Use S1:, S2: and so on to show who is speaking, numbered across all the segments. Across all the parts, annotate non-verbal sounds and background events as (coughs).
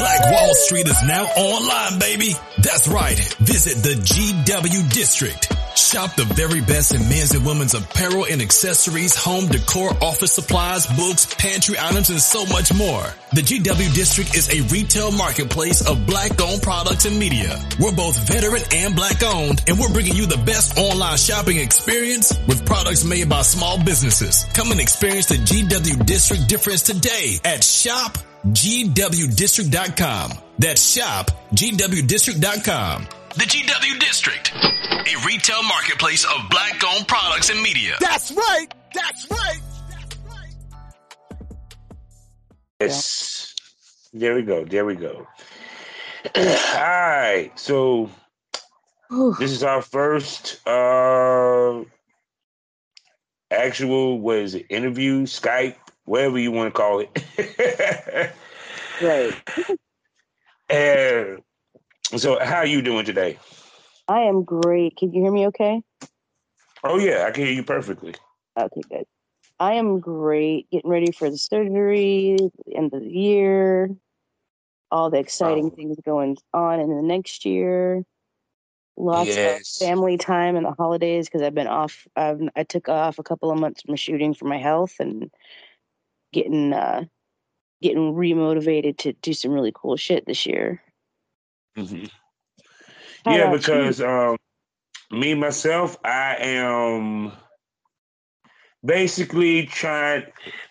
S1: Black Wall Street is now online, baby. That's right. Visit the GW District. Shop the very best in men's and women's apparel and accessories, home decor, office supplies, books, pantry items, and so much more. The GW District is a retail marketplace of black owned products and media. We're both veteran and black owned, and we're bringing you the best online shopping experience with products made by small businesses. Come and experience the GW District difference today at shop GWDistrict.com. That's shop GWDistrict.com. The GW District, a retail marketplace of black owned products and media.
S2: That's right. That's right. That's right.
S3: Yes. There we go. There we go. (clears throat) All right. So this is our first uh actual what is it, interview, Skype, whatever you want to call it. (laughs)
S4: Right.
S3: and so how are you doing today?
S4: I am great. Can you hear me okay?
S3: Oh yeah, I can hear you perfectly.
S4: Okay, good. I am great. Getting ready for the surgery, the end of the year, all the exciting
S3: Oh.
S4: things going on in the next year. Lots
S3: Yes.
S4: of family time and the holidays because I've been off. I've, I took off a couple of months from shooting for my health and getting uh, getting remotivated to do some really cool shit this year.
S3: hmm Yeah, because um me myself, I am basically trying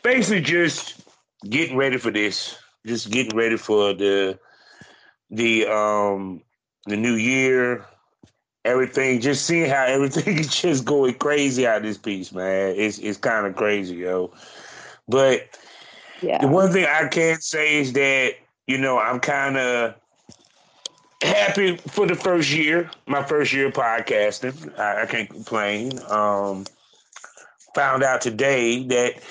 S3: basically just getting ready for this. Just getting ready for the the um the new year, everything, just seeing how (laughs) everything is just going crazy out of this piece, man. It's it's kind of crazy, yo. But
S4: yeah,
S3: the one thing I can say is that, you know, I'm kind of happy for the first year, my first year of podcasting. I, I can't complain. Um, found out today that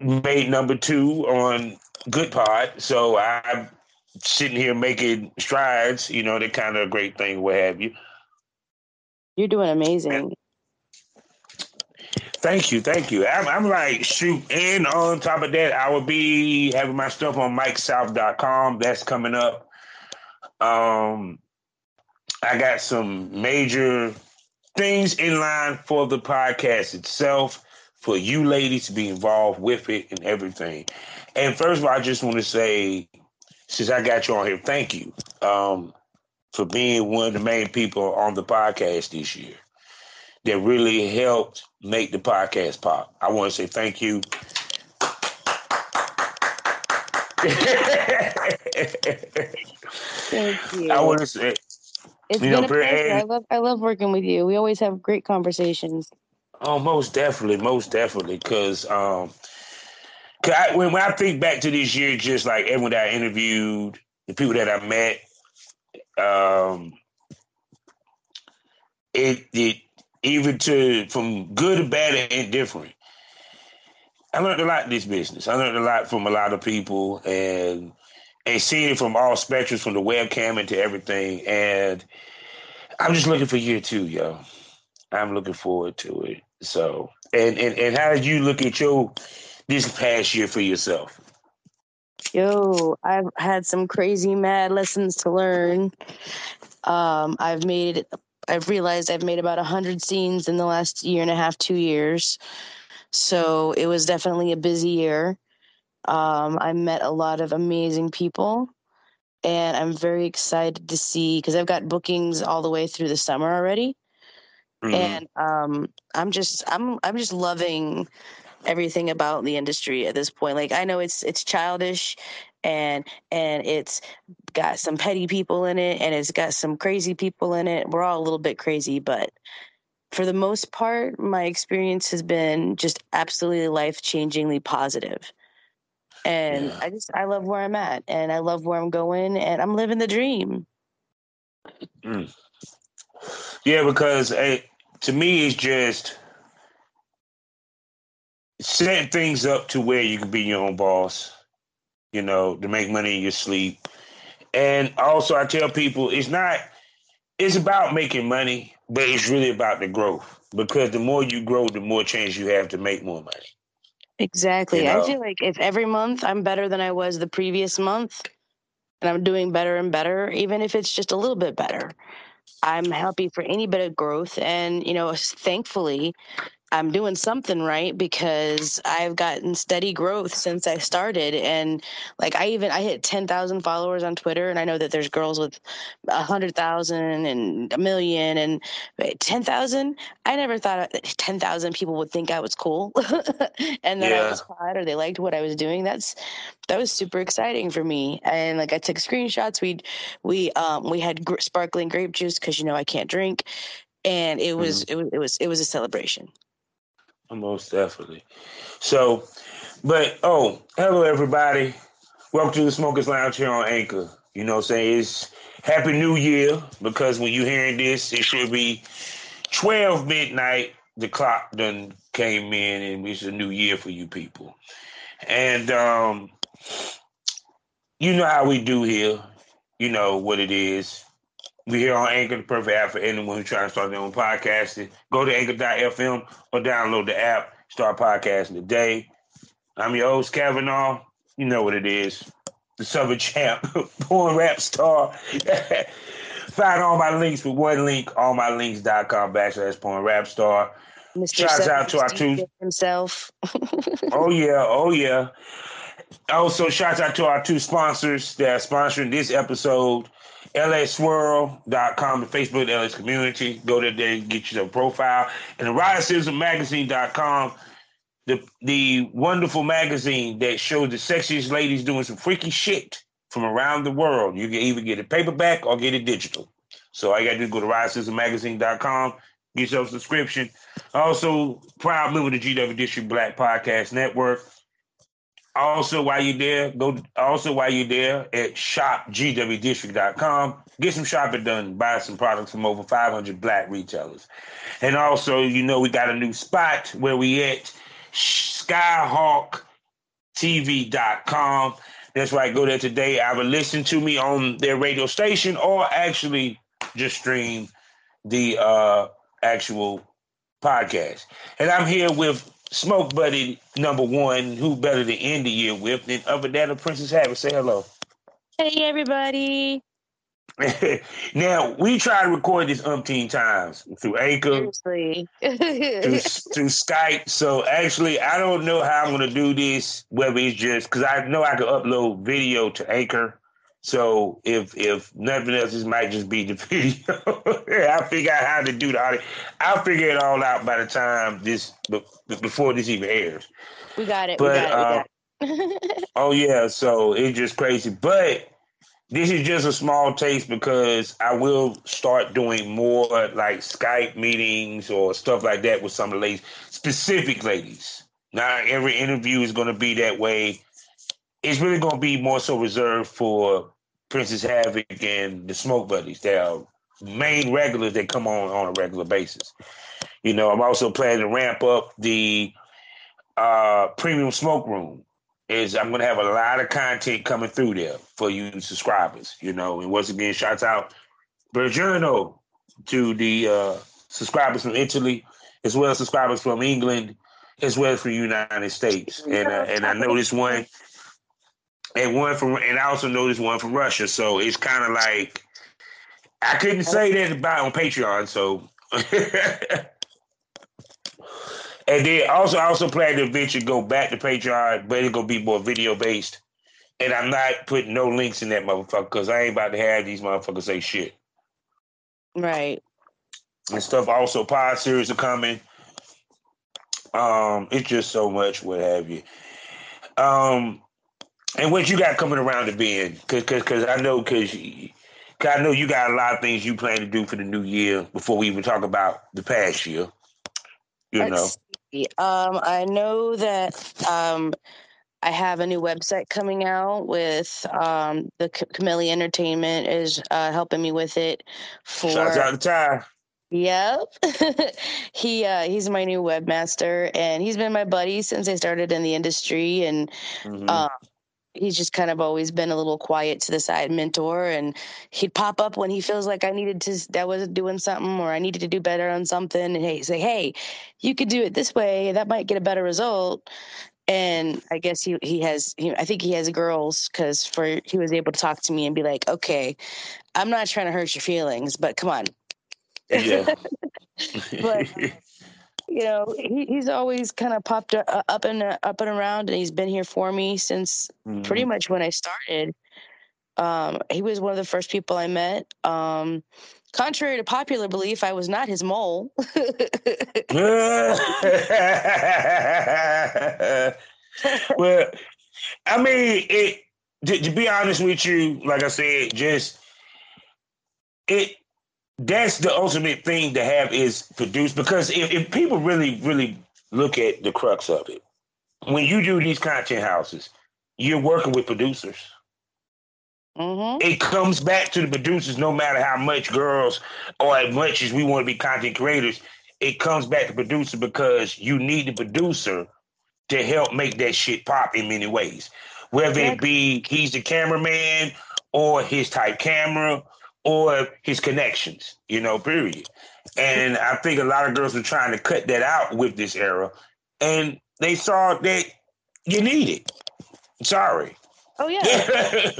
S3: made number two on Good Pod. So I'm sitting here making strides, you know, that kind of a great thing, what have you.
S4: you're doing amazing.
S3: Thank you, thank you. I'm, I'm like, shoot, and on top of that, I will be having my stuff on MikeSouth.com. That's coming up. Um, I got some major things in line for the podcast itself, for you ladies to be involved with it and everything. And first of all, I just want to say, since I got you on here, thank you um, for being one of the main people on the podcast this year that really helped make the podcast pop. I want to say thank you.
S4: Thank (laughs) you.
S3: I want to say,
S4: It's
S3: you
S4: been
S3: know,
S4: a pleasure. I love I love working with you. We always have great conversations.
S3: oh, most definitely, most definitely, because um, 'cause I, when, when I think back to this year, just like everyone that I interviewed, the people that I met, um, it it even to from good to bad and indifferent. I learned a lot in this business. I learned a lot from a lot of people and and seeing it from all spectrums, from the webcam into everything. And I'm just looking for year two, yo. I'm looking forward to it. So, and and and how did you look at your this past year for yourself?
S4: Yo, I've had some crazy mad lessons to learn. Um, I've made I've realized I've made about a hundred scenes in the last year and a half, two years. So it was definitely a busy year. Um, I met a lot of amazing people, and I'm very excited to see because I've got bookings all the way through the summer already,
S3: Mhm.
S4: and um, I'm just I'm I'm just loving everything about the industry at this point. Like I know it's it's childish, and and it's got some petty people in it, and it's got some crazy people in it. We're all a little bit crazy, but for the most part, my experience has been just absolutely life changingly positive. And
S3: Yeah.
S4: I just I love where I'm at and I love where I'm going and I'm living the dream. Mm.
S3: Yeah, because hey, to me, it's just setting things up to where you can be your own boss, you know, to make money in your sleep. And also, I tell people it's not, it's about making money, but it's really about the growth. Because the more you grow, the more chance you have to make more money.
S4: Exactly.
S3: You
S4: I feel like if every month I'm better than I was the previous month and I'm doing better and better, even if it's just a little bit better, I'm happy for any bit of growth. And, you know, thankfully, I'm doing something right because I've gotten steady growth since I started. And like I even I hit ten thousand followers on Twitter, and I know that there's girls with a hundred thousand and a million and ten thousand. I never thought ten thousand people would think I was cool (laughs) and that I was hot or they liked what I was doing. That's that was super exciting for me. And like I took screenshots. We we um we had gr- sparkling grape juice because you know I can't drink, and it was it was it was it was a celebration.
S3: Most definitely. So, but oh, hello everybody. Welcome to the Smokers Lounge here on Anchor. You know saying? It's Happy New Year because when you're hearing this, it should be 12 midnight. The clock done came in and it's a new year for you people. And um, you know how we do here. You know what it is. We here on Anchor, the perfect app for anyone who's trying to start their own podcasting. Go to anchor.fm or download the app. Start podcasting today. I'm your host, Kavanaugh. You know what it is. The Southern champ, (laughs) porn rap star. (laughs) Find all my links with one link, allmylinks.com backslash porn rap star.
S4: Mr.
S3: Shouts out to our two-
S4: himself. (laughs)
S3: Oh yeah, oh yeah. Also, shouts out to our two sponsors that are sponsoring this episode. LSWorld.com, the Facebook LS community. Go there, there get you a profile. And the RiotCitizenMagazine.com, the the wonderful magazine that shows the sexiest ladies doing some freaky shit from around the world. You can either get it paperback or get it digital. So all you gotta do is go to RiotCitizenMagazine.com, get yourself a subscription. Also, proud member of the GW District Black Podcast Network. Also, while you're there, go. Also, while you're there at shopgwdistrict.com, get some shopping done. Buy some products from over 500 black retailers. And also, you know, we got a new spot where we at skyhawktv.com. That's right. Go there today. Either listen to me on their radio station or actually just stream the uh, actual podcast. And I'm here with Smoke Buddy number one, who better to end the year with than other than Princess Havoc. Say hello.
S4: Hey, everybody. (laughs)
S3: now we try to record this umpteen times through Anchor, through, (laughs) through Skype. So actually, I don't know how I'm going to do this. Whether it's just because I know I can upload video to Anchor. So if if nothing else, this might just be the (laughs) video. I figure out how to do the audio. I'll figure it all out by the time this before this even airs.
S4: we got it.
S3: But,
S4: we got it. We uh, got it. (laughs)
S3: Oh yeah, so it's just crazy. But this is just a small taste because I will start doing more like Skype meetings or stuff like that with some of the ladies, specific ladies. Not every interview is going to be that way. It's really going to be more so reserved for Princess Havoc and the Smoke Buddies. They are main regulars that come on on a regular basis. You know, I'm also planning to ramp up the uh, premium smoke room is I'm gonna have a lot of content coming through there for you subscribers, you know. And once again, shouts out Bergiano to the uh, subscribers from Italy, as well as subscribers from England, as well as from the United States. And uh, and I know this one, and one from, and I also know this one from Russia. So it's kind of like I couldn't say that about on Patreon. So. (laughs) And then also, I also plan to eventually go back to Patreon, but it's gonna be more video based. And I'm not putting no links in that motherfucker because I ain't about to have these motherfuckers say shit.
S4: Right.
S3: And stuff. Also, pod series are coming. Um, it's just so much, what have you. Um, and what you got coming around to bend? Cause, cause, cause I know, cause, cause I know you got a lot of things you plan to do for the new year before we even talk about the past year. You
S4: Let's
S3: know.
S4: see. Um, I know that um, I have a new website coming out with um, the C- Camellia Entertainment is uh, helping me with it. For
S3: Shout out to Ty.
S4: Yep. (laughs) he uh he's my new webmaster and he's been my buddy since I started in the industry and
S3: Mhm.
S4: um he's just kind of always been a little quiet to the side mentor and he'd pop up when he feels like I needed to that wasn't doing something or I needed to do better on something and hey say hey you could do it this way that might get a better result and I guess he he has he, I think he has girls cuz for he was able to talk to me and be like okay I'm not trying to hurt your feelings but come on
S3: yeah. (laughs)
S4: But, (laughs) (laughs) you know, he, he's always kind of popped uh, up and uh, up and around, and he's been here for me since pretty
S3: Mhm.
S4: much when I started. Um, he was one of the first people I met. Um, contrary to popular belief, I was not his mole. (laughs)
S3: well, I mean, it. To, to be honest with you, like I said, just it. That's the ultimate thing to have is produced because if, if people really, really look at the crux of it, when you do these content houses, you're working with producers.
S4: hmm
S3: it comes back to the producers no matter how much girls or as much as we want to be content creators it comes back to producer because you need the producer to help make that shit pop in many ways. Whether it be he's the cameraman or his type camera or his connections you know period and i think a lot of girls are trying to cut that out with this era and they saw that you need it sorry
S4: Oh yeah, (laughs)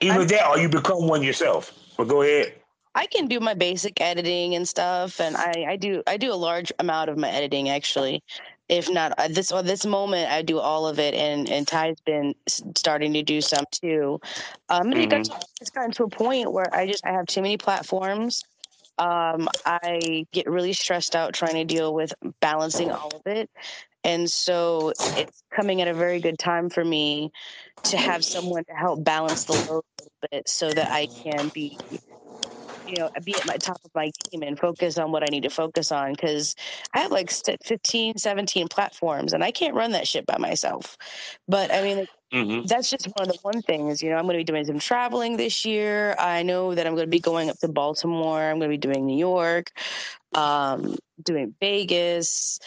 S3: Either
S4: I'm-
S3: that or you become one yourself. But go ahead.
S4: I can do my basic editing and stuff, and I, I do I do a large amount of my editing actually. If not at this at this moment, I do all of it, and and Ty's been starting to do some too. Um, and it got to, it's gotten to a point where I just I have too many platforms. Um, I get really stressed out trying to deal with balancing all of it, and so it's coming at a very good time for me to have someone to help balance the load a little bit, so that I can be you know, be at my top of my game and focus on what I need to focus on because I have like st- 15, 17 platforms and I can't run that shit by myself. But I mean,
S3: Mm-hmm.
S4: that's just one of the one things, you know, I'm going to be doing some traveling this year. I know that I'm going to be going up to Baltimore. I'm going to be doing New York, um, doing Vegas,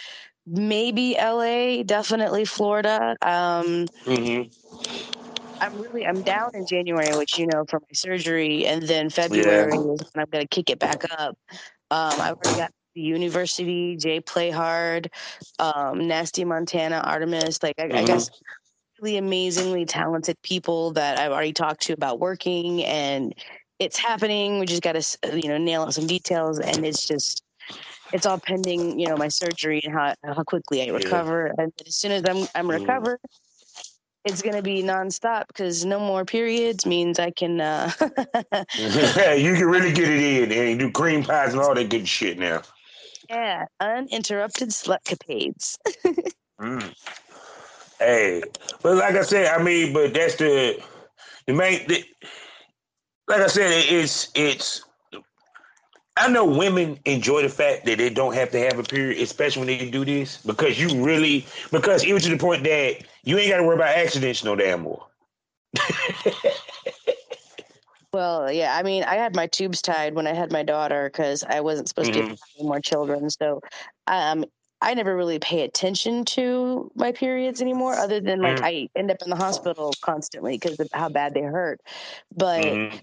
S4: maybe LA, definitely Florida. Um,
S3: Mm-hmm.
S4: I'm really I'm down in January, which you know for my surgery, and then February is when I'm going to kick it back up. Um, I've already got the University, Jay Play Hard, um, Nasty Montana, Artemis. Like I, I
S3: Mhm.
S4: guess really amazingly talented people that I've already talked to about working, and it's happening. We just got to you know nail out some details, and it's just. It's all pending, you know, my surgery and how how quickly I recover. And as soon as I'm I'm
S3: Mhm.
S4: recovered, it's gonna be nonstop because no more periods means I can. Uh, (laughs)
S3: you can really get it in and do cream pies and all that good shit now.
S4: yeah, uninterrupted slutcapades. (laughs)
S3: Mm. Hey, but like I said, I mean, but that's the the main. The, like I said, it's it's. I know women enjoy the fact that they don't have to have a period, especially when they do this, because you really because even to the point that you ain't got to worry about accidents no damn more. (laughs)
S4: Well, yeah, I mean, I had my tubes tied when I had my daughter because I wasn't supposed to
S3: Mhm.
S4: have any more children. So, um, I never really pay attention to my periods anymore, other than like
S3: Mm.
S4: I end up in the hospital constantly because of how bad they hurt. But
S3: Mhm.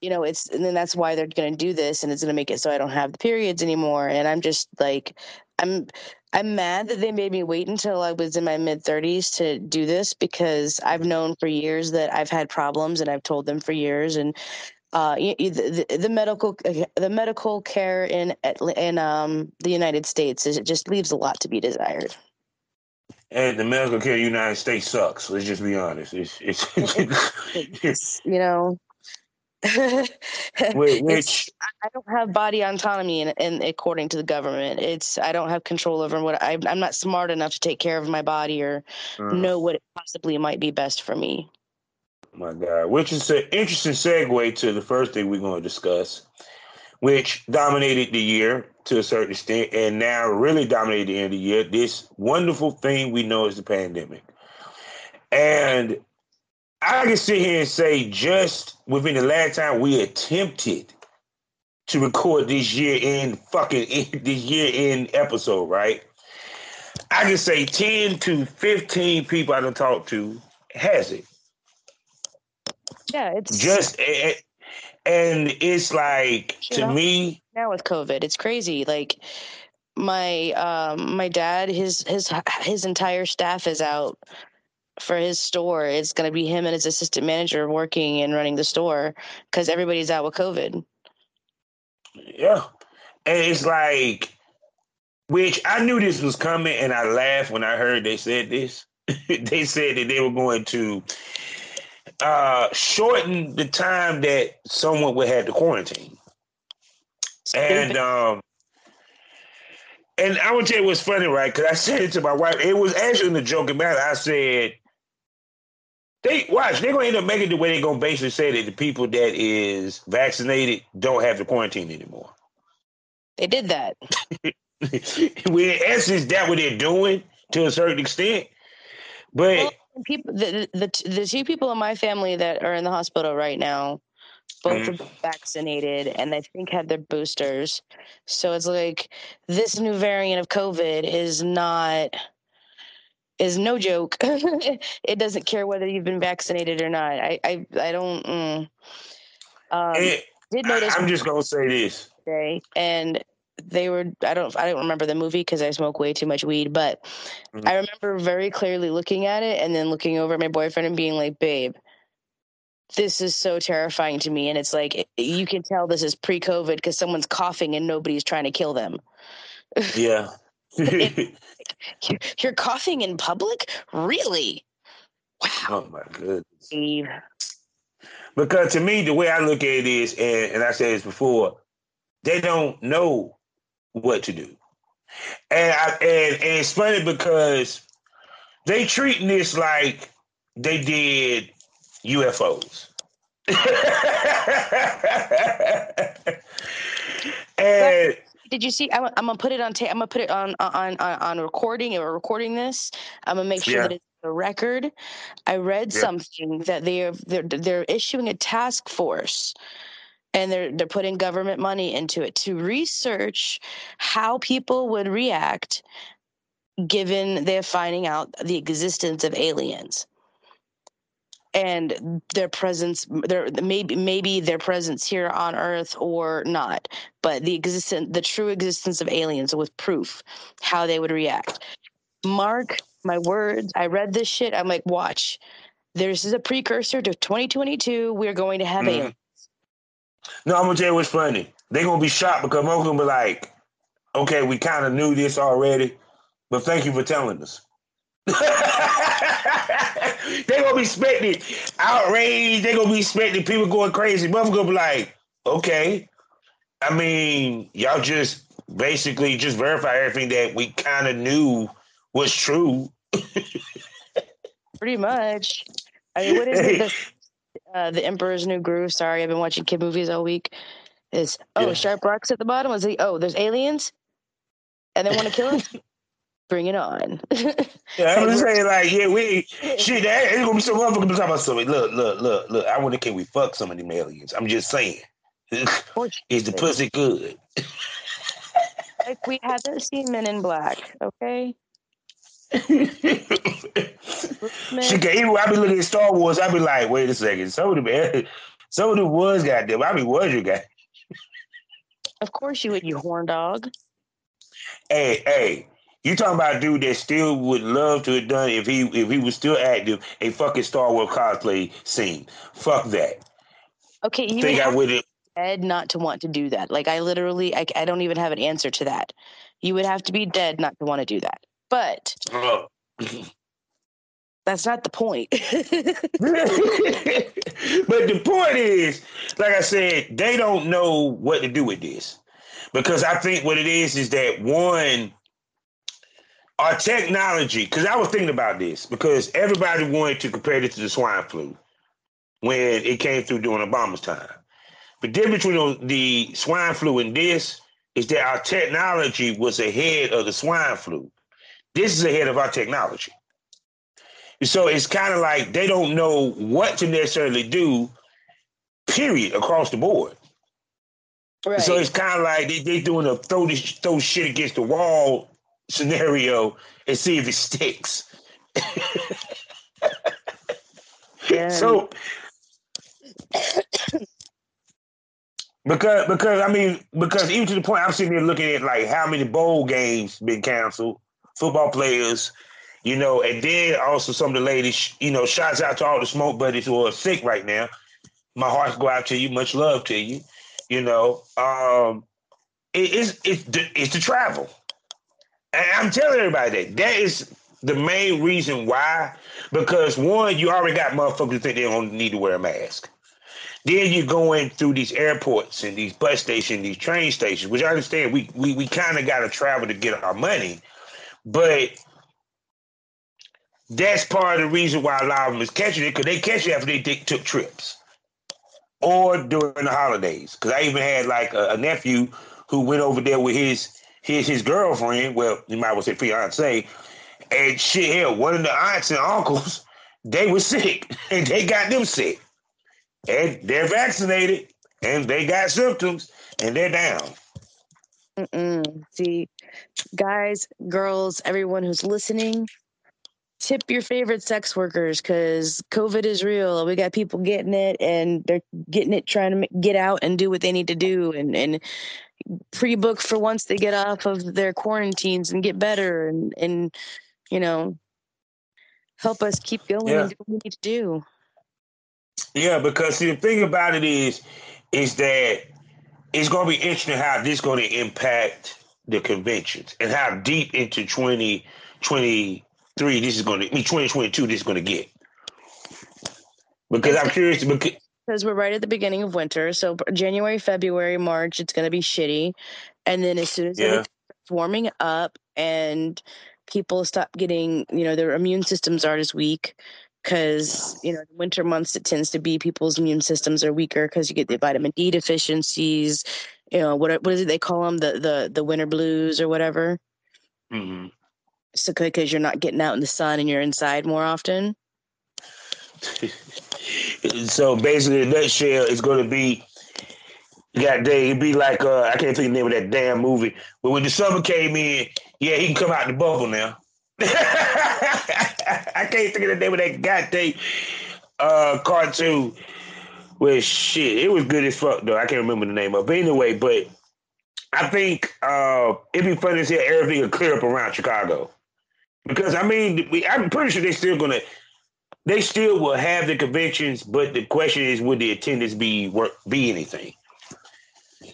S4: You know, it's and then that's why they're going to do this, and it's going to make it so I don't have the periods anymore. And I'm just like, I'm I'm mad that they made me wait until I was in my mid 30s to do this because I've known for years that I've had problems, and I've told them for years, and uh, the, the, the medical the medical care in in um the United States is it just leaves a lot to be desired.
S3: and the medical care in the United States sucks. Let's just be honest. It's it's, (laughs)
S4: it's you know. (laughs)
S3: which
S4: I don't have body autonomy, and in, in, according to the government, it's I don't have control over what I, I'm not smart enough to take care of my body or uh, know what it possibly might be best for me.
S3: My God, which is an interesting segue to the first thing we're going to discuss, which dominated the year to a certain extent, and now really dominated the end of the year. This wonderful thing we know is the pandemic. And I can sit here and say, just within the last time we attempted to record this year in fucking (laughs) this year in episode, right? I can say 10 to 15 people I don't talk to has it.
S4: Yeah, it's
S3: just and it's like to know, me
S4: now with COVID, it's crazy. Like my um my dad, his his his entire staff is out for his store. It's going to be him and his assistant manager working and running the store because everybody's out with COVID.
S3: Yeah, and it's like, which I knew this was coming, and I laughed when I heard they said this. (laughs) they said that they were going to uh, shorten the time that someone would have to quarantine. And um, and I would tell you what's funny, right? Because I said it to my wife. It was actually in the joking matter. I said, "They watch. They're gonna end up making it the way they're gonna basically say that the people that is vaccinated don't have to quarantine anymore."
S4: They did that. (laughs) (laughs)
S3: well, in essence, that what they're doing to a certain extent. But well,
S4: people the, the the two people in my family that are in the hospital right now both mm. are vaccinated and I think had their boosters. So it's like this new variant of COVID is not is no joke. (laughs) it doesn't care whether you've been vaccinated or not. I I, I don't. Mm. Um, it,
S3: did notice. I'm just gonna say this.
S4: Today, and they were I don't I don't remember the movie because I smoke way too much weed, but mm-hmm. I remember very clearly looking at it and then looking over at my boyfriend and being like, "Babe, this is so terrifying to me." And it's like you can tell this is pre-COVID because someone's coughing and nobody's trying to kill them.
S3: Yeah. (laughs)
S4: you're coughing in public? Really? Wow.
S3: Oh my goodness. Steve. Because to me, the way I look at it is, and, and I said this before, they don't know what to do. And I, and, and it's funny because they treating this like they did UFOs. (laughs) and
S4: did you see? I'm, I'm, gonna put it on. Ta- I'm gonna put it on on on, on recording. We're recording this. I'm gonna make sure yeah. that it's a record. I read yeah. something that they are they're they're issuing a task force and they're they're putting government money into it to research how people would react given they're finding out the existence of aliens and their presence their maybe maybe their presence here on earth or not but the existence the true existence of aliens with proof how they would react mark my words i read this shit i'm like watch this is a precursor to 2022 we're going to have mm. aliens
S3: no, I'm gonna tell you what's funny. They're gonna be shocked because most gonna be like, okay, we kind of knew this already, but thank you for telling us. (laughs) they gonna be expecting outrage. They gonna be expecting people going crazy. Mother gonna be like, okay. I mean, y'all just basically just verify everything that we kind of knew was true.
S4: Pretty much. I mean, what is it? (laughs) uh, the Emperor's New Groove. Sorry, I've been watching kid movies all week. Is oh yeah. Sharp Rocks at the bottom? Was he? Oh, there's aliens, and they want to kill us. Bring it on. (laughs)
S3: yeah, I'm just saying, like, yeah, we (laughs) shit. That ain't gonna be some motherfucker talking about something. Look, look, look, look. I wonder can we fuck some of them aliens? I'm just saying. (laughs) Is the pussy good?
S4: like we haven't seen Men in Black, okay?
S3: she can even I be looking at Star Wars, I be like, wait a second, some of them some of the was goddamn. I mean was you guy.
S4: Of course you would, you horn dog.
S3: Hey, hey, you talking about a dude that still would love to have done if he if he was still active a fucking Star Wars cosplay scene. Fuck that.
S4: Okay, you think I would dead not to want to do that. Like I literally I, I don't even have an answer to that. You would have to be dead not to want to do that. But
S3: oh. (laughs)
S4: That's not the point. (laughs) but
S3: the point is, like I said, they don't know what to do with this. Because I think what it is is that one, our technology, because I was thinking about this, because everybody wanted to compare it to the swine flu when it came through during Obama's time. The difference between the swine flu and this is that our technology was ahead of the swine flu. This is ahead of our technology. So it's kind of like they don't know what to necessarily do, period, across the board. Right. So it's kind of like they they doing a throw this, throw shit against the wall scenario and see if it sticks. yeah. So because because I mean because even to the point I'm sitting here looking at like how many bowl games been canceled, football players, you know, and then also some of the ladies, you know, shouts out to all the smoke buddies who are sick right now. My hearts go out to you, much love to you. You know, um, it is it's the, it's the travel, and I'm telling everybody that that is the main reason why. Because one, you already got motherfuckers who think they don't need to wear a mask. Then you're going through these airports and these bus stations, these train stations, which I understand we we, we kind of got to travel to get our money, but that's part of the reason why a lot of them is catching it because they catch it after they took trips or during the holidays. Because I even had like a, a, nephew who went over there with his his his girlfriend. Well, you might well say fiance, and shit. Hell, one of the aunts and uncles (laughs) they were sick (laughs) and they got them sick, and they're vaccinated and they got symptoms and they're down.
S4: Mm-mm. See, guys, girls, everyone who's listening, tip your favorite sex workers because COVID is real. We got people getting it and they're getting it, trying to get out and do what they need to do and, and pre-book for once they get off of their quarantines and get better and, and, you know, help us keep going yeah. and do what we need to do.
S3: Yeah, because see, the thing about it is, is that it's going to be interesting how this is going to impact the conventions and how deep into 2023 this is going to, I mean, 2022 this is going to get. Because I'm curious because
S4: because we're right at the beginning of winter. So January, February, March, it's going to be shitty, and then as soon as yeah. it's warming up and people stop getting, you know, their immune systems aren't as weak because you know winter months it tends to be people's immune systems are weaker because you get the vitamin D deficiencies. You know what? What is it they call them? The the the winter blues or whatever. Mm-hmm so because you're not getting out in the sun and you're inside more often. (laughs)
S3: so basically, the nutshell is going to be, God dang, it'd be like uh, I can't think of the name of that damn movie. But when the summer came in, yeah, he can come out the bubble now. (laughs) I can't think of the name of that goddamn uh, cartoon. Well, shit, it was good as fuck though. I can't remember the name of. it. But anyway, but I think uh, it'd be funny to see everything clear up around Chicago. Because I mean, we, I'm pretty sure they're still gonna, they still will have the conventions, but the question is, would the attendance be work be anything?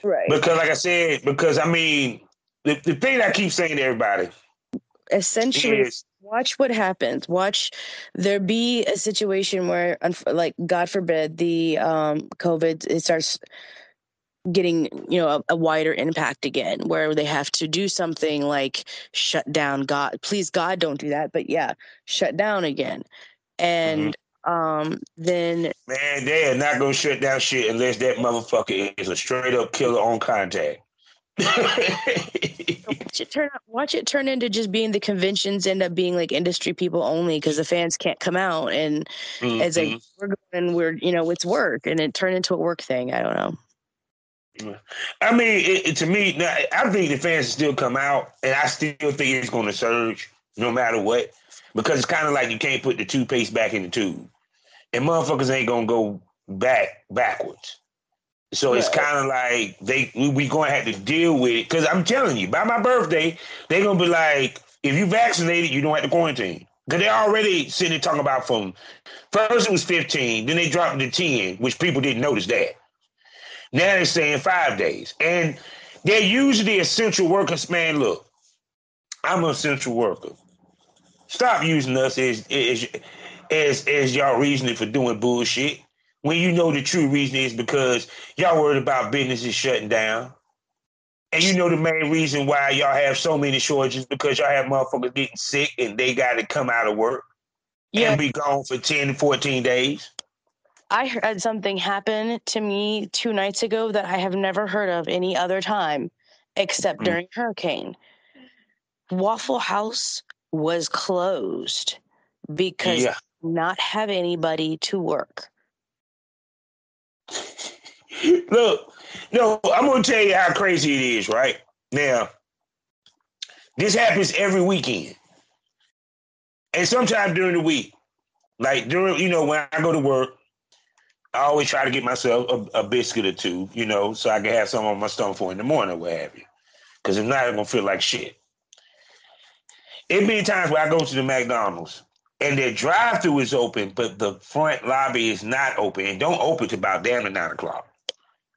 S4: Right.
S3: Because, like I said, because I mean, the, the thing I keep saying to everybody,
S4: essentially, is, watch what happens. Watch there be a situation where, like, God forbid, the um, COVID it starts getting you know a, a, wider impact again where they have to do something like shut down god please god don't do that but yeah shut down again and mm-hmm. um then
S3: man they are not gonna shut down shit unless that motherfucker is a straight up killer on contact (laughs)
S4: watch it turn watch it turn into just being the conventions end up being like industry people only because the fans can't come out and mm-hmm. as like we're going we're you know it's work and it turned into a work thing i don't know
S3: I mean, it, it, to me, I think the fans still come out, and I still think it's going to surge no matter what, because it's kind of like you can't put the toothpaste back in the tube, and motherfuckers ain't gonna go back backwards. So it's kind of like they we, we gonna have to deal with it. Because I'm telling you, by my birthday, they gonna be like, if you vaccinated, you don't have to quarantine. Because they already sitting there talking about from first it was 15, then they dropped it to 10, which people didn't notice that. Now they're saying five days. And they're usually essential workers. Man, look, I'm an essential worker. Stop using us as as as, as y'all reasoning for doing bullshit when you know the true reason is because y'all worried about businesses shutting down. And you know the main reason why y'all have so many shortages because y'all have motherfuckers getting sick and they got to come out of work yeah. and be gone for 10 to 14 days.
S4: I heard something happen to me two nights ago that I have never heard of any other time except mm. during hurricane. Waffle House was closed because yeah. not have anybody to work. (laughs)
S3: Look, no, I'm gonna tell you how crazy it is, right? Now, this happens every weekend. And sometimes during the week. Like during, you know, when I go to work, I always try to get myself a, a biscuit or two, you know, so I can have some on my stomach for in the morning, what have you. Because if not, I'm gonna feel like shit. It been times where I go to the McDonald's and their drive-through is open, but the front lobby is not open and don't open to about damn near nine o'clock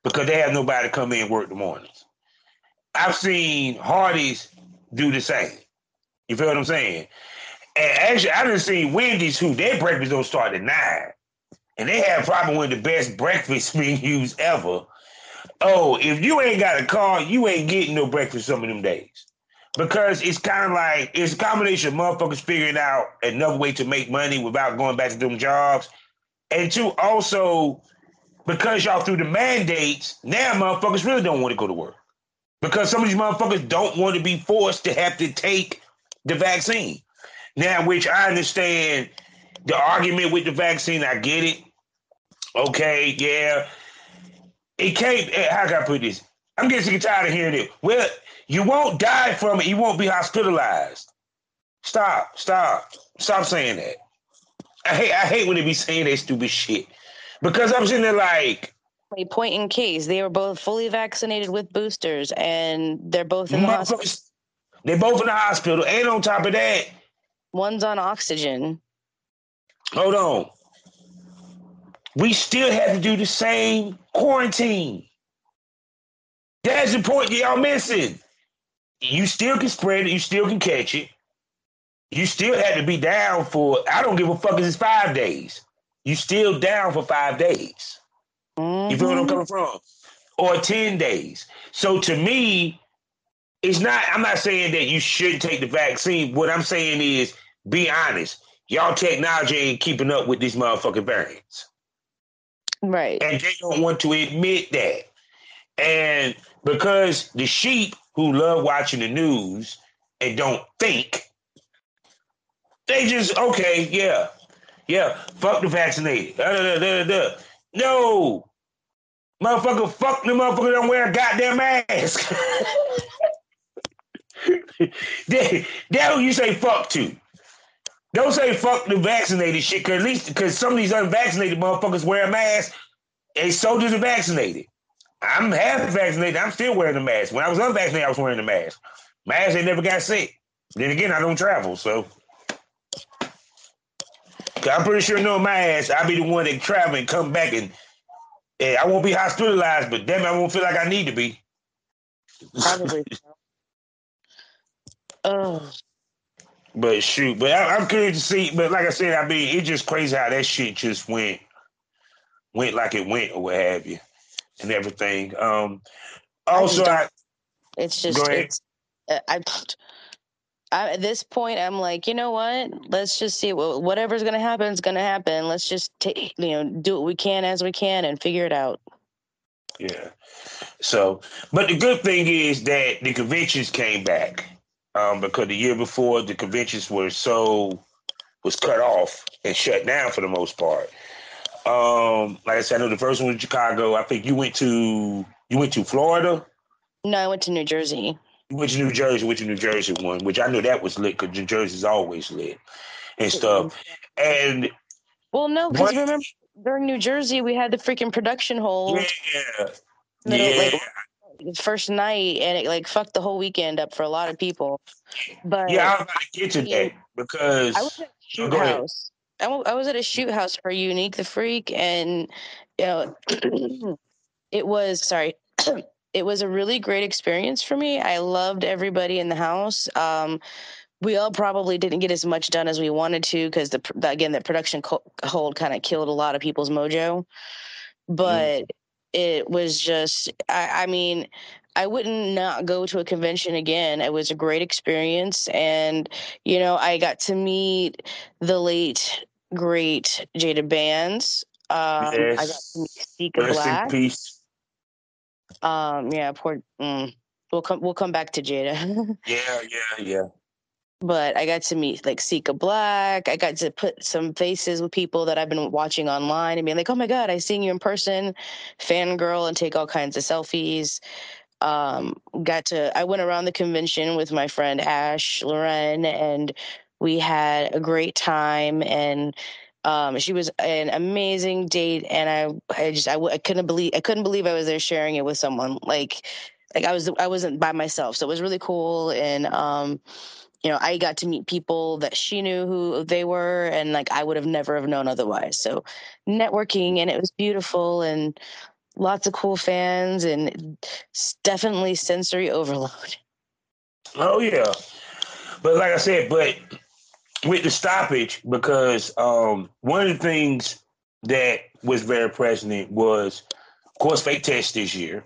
S3: because they have nobody come in and work the mornings. I've seen Hardee's do the same. You feel what I'm saying? And actually, I done seen Wendy's who their breakfast don't start at nine, and they have probably one of the best breakfast (laughs) menus ever. Oh, if you ain't got a car, you ain't getting no breakfast some of them days because it's kind of like it's a combination of motherfuckers figuring out another way to make money without going back to them jobs, and two also because y'all through the mandates now motherfuckers really don't want to go to work because some of these motherfuckers don't want to be forced to have to take the vaccine. Now, which I understand the argument with the vaccine, I get it. Okay, yeah. It can't, eh, how can I put this? I'm getting tired of hearing it. Well, you won't die from it. You won't be hospitalized. Stop, stop, stop saying that. I hate, I hate when they be saying that stupid shit because I'm sitting there like.
S4: A point in case they were both fully vaccinated with boosters, and they're both in the hospital.
S3: They're both in the hospital, and on top of that,
S4: one's on oxygen.
S3: Hold on. We still have to do the same quarantine. That's the point y'all missing you still can spread it, you still can catch it. You still had to be down for, I don't give a fuck if it's five days. You still down for five days. Mm-hmm. You feel what I'm mm-hmm. coming from? Or 10 days. So to me, it's not, I'm not saying that you shouldn't take the vaccine. What I'm saying is be honest. Y'all technology ain't keeping up with these motherfucking variants.
S4: Right.
S3: And they don't want to admit that. And because the sheep who love watching the news and don't think, they just, okay, yeah, yeah, fuck the vaccinated. Da, da, da, no, motherfucker, fuck the motherfucker don't wear a goddamn mask. (laughs) that who you say fuck to. Don't say fuck the vaccinated shit, cause at least because some of these unvaccinated motherfuckers wear a mask, and so do the vaccinated. I'm half vaccinated. I'm still wearing the mask. When I was unvaccinated, I was wearing the mask. Mask ain't never got sick. Then again, I don't travel, so I'm pretty sure no my ass, I'll be the one that travel and come back and, and I won't be hospitalized, but damn, I won't feel like I need to be. Probably. (laughs) oh. But shoot, but I, am curious to see. But like I said, I mean, it's just crazy how that shit just went, went like it went, or what have you and everything. Um, also, I I,
S4: it's just it's uh, I, I, at this point I'm like, you know what? Let's just see what whatever's gonna happen is gonna happen. Let's just take you know do what we can as we can and figure it out.
S3: Yeah. So, but the good thing is that the conventions came back um, because the year before the conventions were so was cut off and shut down for the most part. Um, like I said, I know the first one was Chicago. I think you went to you went to Florida.
S4: No, I went to New Jersey.
S3: You went to New Jersey, went to New Jersey one, which I know that was lit because New Jersey's always lit and stuff. And
S4: well, no, because remember during New Jersey we had the freaking production hold.
S3: Yeah, yeah.
S4: Like, first night, and it like fucked the whole weekend up for a lot of people. But
S3: yeah, I'm about to get to that because
S4: I was at Shoot House. I was at a shoot house for Unique the Freak, and you know, (clears throat) it was sorry. (clears throat) it was a really great experience for me. I loved everybody in the house. Um, we all probably didn't get as much done as we wanted to because the, the, again the production co- hold kind of killed a lot of people's mojo but mm. it was just I, I mean I wouldn't not go to a convention again. It was a great experience. And, you know, I got to meet the late, great Jada Bands. Um, yes. I got to meet Sika Black. peace. Um, yeah, poor. Mm, we'll come. We'll come back to Jada. (laughs)
S3: yeah, yeah, yeah.
S4: But I got to meet like Sika Black. I got to put some faces with people that I've been watching online and being like, "Oh my god, I seen you in person!" Fangirl and take all kinds of selfies um, got to I went around the convention with my friend Ash Loren and we had a great time and um, she was an amazing date and I I just I, I couldn't believe I couldn't believe I was there sharing it with someone like like I was I wasn't by myself so it was really cool and um you know I got to meet people that she knew who they were and like I would have never have known otherwise so networking and it was beautiful and lots of cool fans and definitely sensory (laughs) overload.
S3: Oh yeah, but like I said, but with the stoppage, because um, one of the things that was very present was, of course, fake tests this year,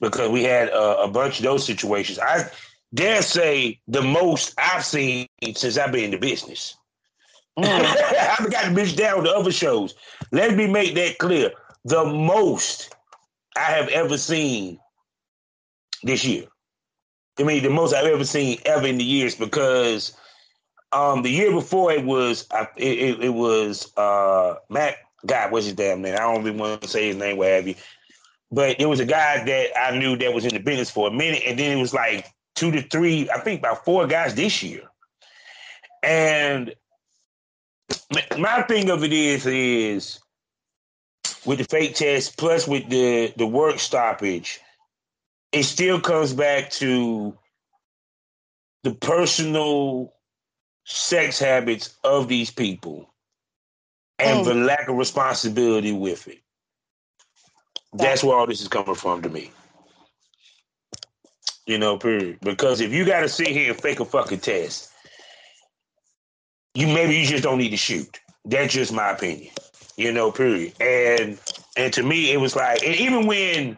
S3: because we had a, a bunch of those situations. I dare say the most I've seen since I've been in the business. Mm. (laughs) I've got the bitch down to other shows. Let me make that clear the most I have ever seen this year. I mean, the most I've ever seen ever in the years because um, the year before it was it, it, it was uh, Matt. God, what's his damn name? I don't even want to say his name, what have you. But it was a guy that I knew that was in the business for a minute, and then it was like two to three, I think about four guys this year. And my thing of it is, is with the fake test plus with the the work stoppage, it still comes back to the personal sex habits of these people and oh. the lack of responsibility with it. That's where all this is coming from to me. You know, period. Because if you got to sit here and fake a fucking test, you maybe you just don't need to shoot. That's just my opinion you know, period. And and to me, it was like, and even when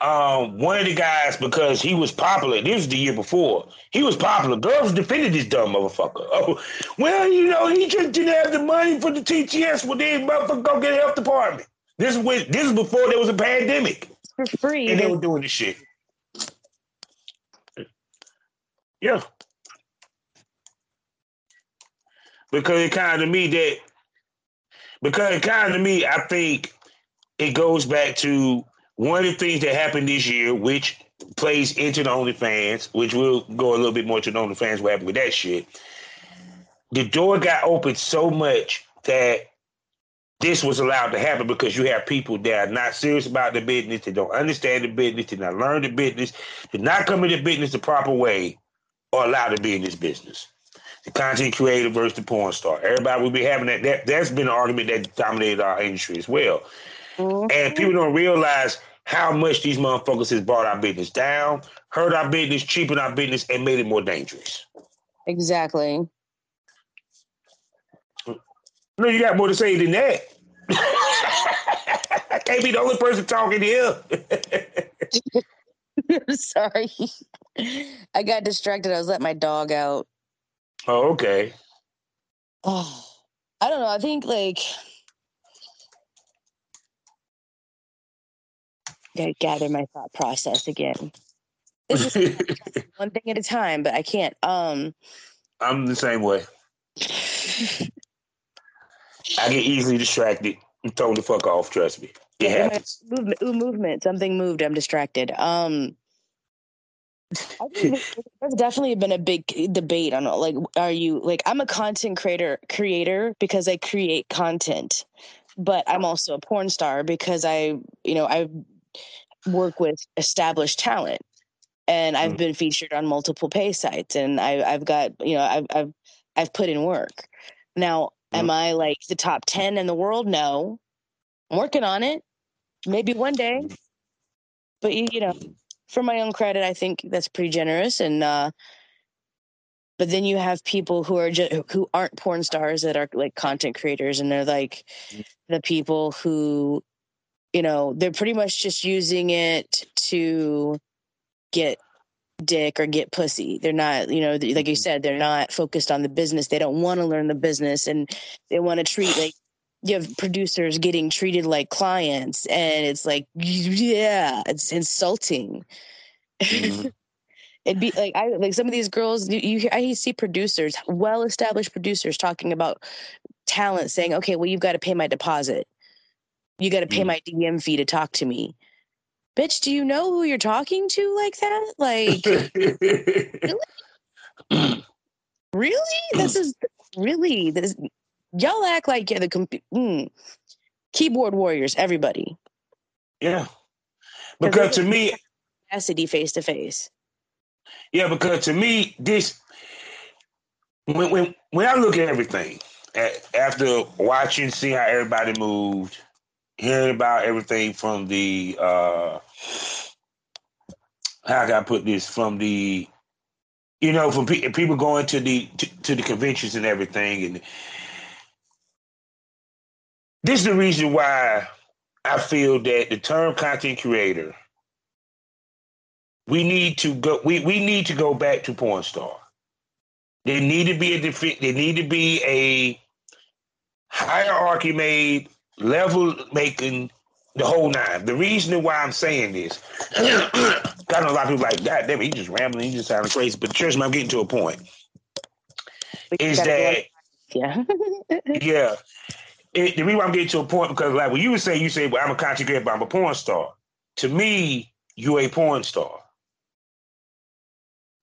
S3: um, one of the guys, because he was popular, this was the year before, he was popular. Girls defended this dumb motherfucker. (laughs) Oh, well, you know, he just didn't have the money for the TTS. Well, then motherfucker go get a health department. This is when this is before there was a pandemic.
S4: For free.
S3: And they were doing this shit. Yeah. Because it kind of me that because it kind of me, I think it goes back to one of the things that happened this year, which plays into the OnlyFans, which we'll go a little bit more to the OnlyFans what happened with that shit. The door got opened so much that this was allowed to happen because you have people that are not serious about the business, they don't understand the business, they not learn the business, they not come into business the proper way or allowed to be in this business the content creator versus the porn star. Everybody will be having that. that that's been an argument that dominated our industry as well. Mm-hmm. And people don't realize how much these motherfuckers has brought our business down, hurt our business, cheapened our business, and made it more dangerous.
S4: Exactly.
S3: No, you got more to say than that. I (laughs) can't be the only person talking here. (laughs)
S4: sorry. I got distracted. I was letting my dog out.
S3: Oh, okay.
S4: Oh, (sighs) I don't know. I think like gotta gather my thought process again. This is (laughs) one thing at a time, but I can't. Um,
S3: I'm the same way. I get easily distracted and told the fuck off. Trust me, it yeah, happens.
S4: Movement, ooh, movement. Something moved. I'm distracted. Um, (laughs) there's definitely been a big debate on like are you like I'm a content creator creator because I create content but I'm also a porn star because I you know I work with established talent and I've mm. been featured on multiple pay sites and I I've got you know I've I've I've put in work. Now mm. am I like the top 10 in the world? No. I'm working on it. Maybe one day. Mm. But you, you know for my own credit, I think that's pretty generous. And uh, but then you have people who are just who aren't porn stars that are like content creators and they're like the people who you know they're pretty much just using it to get dick or get pussy they're not you know like you
S3: Mm-hmm.
S4: said they're not focused on the business they don't want to learn the business and they want to treat like you have producers getting treated like clients and it's like yeah it's insulting
S3: Mhm. (laughs)
S4: It'd be like I like some of these girls. You, you hear- I see producers, well established producers, talking about talent, saying, "Okay, well, you've got to pay my deposit. You got to pay
S3: Mm.
S4: my DM fee to talk to me." Bitch, do you know who you're talking to like that? Like, (laughs) really? This is really this. Y'all act like you're the comp- mm. keyboard warriors. Everybody,
S3: yeah. Because to me,
S4: Cassidy face to face.
S3: Yeah, because to me, this when when when I look at everything after watching, seeing how everybody moved, hearing about everything from the uh how can I put this? From the you know from pe- people going to the to, to the conventions and everything, and this is the reason why I feel that the term content creator we need to go we, we need to go back to porn star. There need to be a there need to be a hierarchy made level making the whole nine the reason why i'm saying this (clears throat) I got a lot of people like god damn it, he just rambling he just sounding crazy but trust me i'm getting to a point
S4: But
S3: is that
S4: yeah. (laughs)
S3: yeah. It, the reason why I'm getting to a point because like when you were saying, you say well I'm a content creator but I'm a porn star. To me, you a porn star.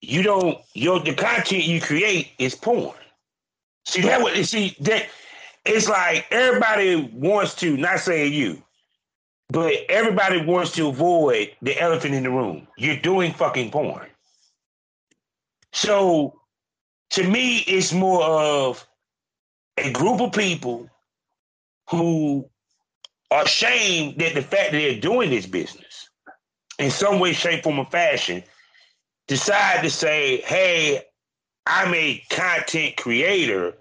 S3: You don't your the content you create is porn. See that what see that it's like everybody wants to not saying you, but everybody wants to avoid the elephant in the room. You're doing fucking porn. So to me, it's more of a group of people who are ashamed that the fact that they're doing this business in some way, shape, form, or fashion decide to say, hey, I'm a content creator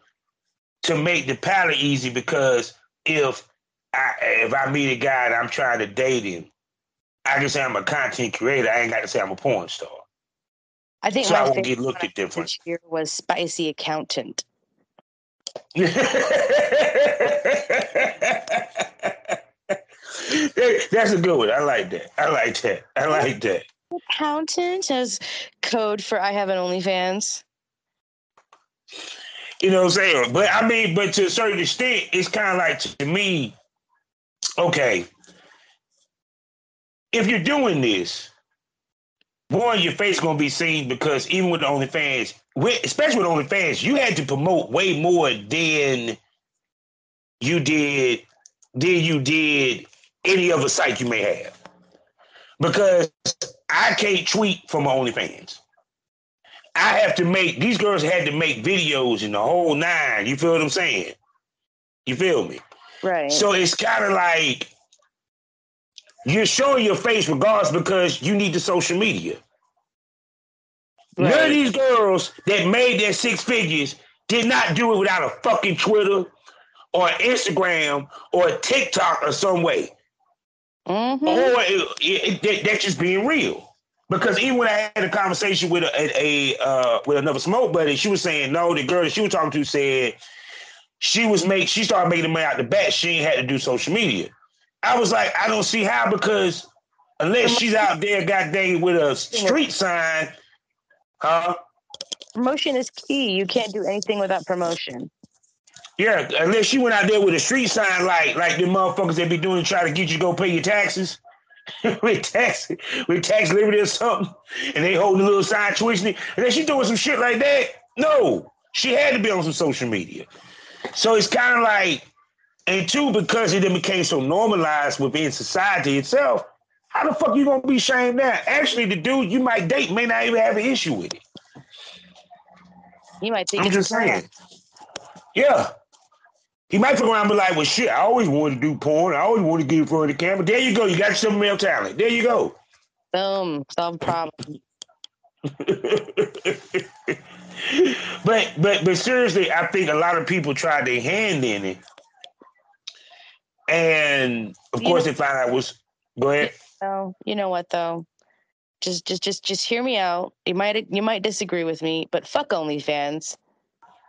S3: to make the palate easy because if I if I meet a guy and I'm trying to date him, I can say I'm a content creator. I ain't got to say I'm a porn star.
S4: I think
S3: So I won't get looked at different.
S4: this year was spicy accountant. (laughs)
S3: That's a good one. I like that. I like that. I like that.
S4: Accountant as code for I have an OnlyFans.
S3: You know what I'm saying? But I mean, but to a certain extent, it's kind of like to me, okay, if you're doing this, one, your face gonna be seen because even with the OnlyFans, especially with OnlyFans, you had to promote way more than you did than you did any other site you may have. Because I can't tweet from my OnlyFans. I have to make these girls had to make videos in the whole nine. You feel what I'm saying? You feel me?
S4: Right.
S3: So it's kind of like you're showing your face regardless because you need the social media. None of these girls that made their six figures did not do it without a fucking Twitter or Instagram or TikTok or some way.
S4: Mhm.
S3: Or it, it, that- that's just being real. Because even when I had a conversation with a, a, uh, with another smoke buddy, she was saying no. The girl that she was talking to said she was make she started making the money out the bat. She ain't had to do social media. I was like, I don't see how because unless she's out there, goddamn, with a street sign, huh?
S4: Promotion is key. You can't do anything without promotion.
S3: Yeah, unless she went out there with a street sign like like the motherfuckers that be doing try to get you to go pay your taxes. (laughs) with tax with tax liberty or something, and they holding a little twisting it, and then she doing some shit like that. No, she had to be on some social media. So it's kind of like, and two, because it then became so normalized within society itself, how the fuck you gonna be shamed now? Actually, the dude you might date may not even have an issue with it.
S4: You might think
S3: I'm just saying. Yeah. He might fuck around and be like, well, shit, I always wanted to do porn. I always wanted to get in front of the camera. There you go. You got some male talent. There you go.
S4: Boom. Solve problem. (laughs)
S3: but but but seriously, I think a lot of people tried their hand in it, and of
S4: You
S3: course
S4: know-
S3: they found out it was. Go ahead.
S4: Oh, you know what though? Just just just just hear me out. You might you might disagree with me, but fuck OnlyFans.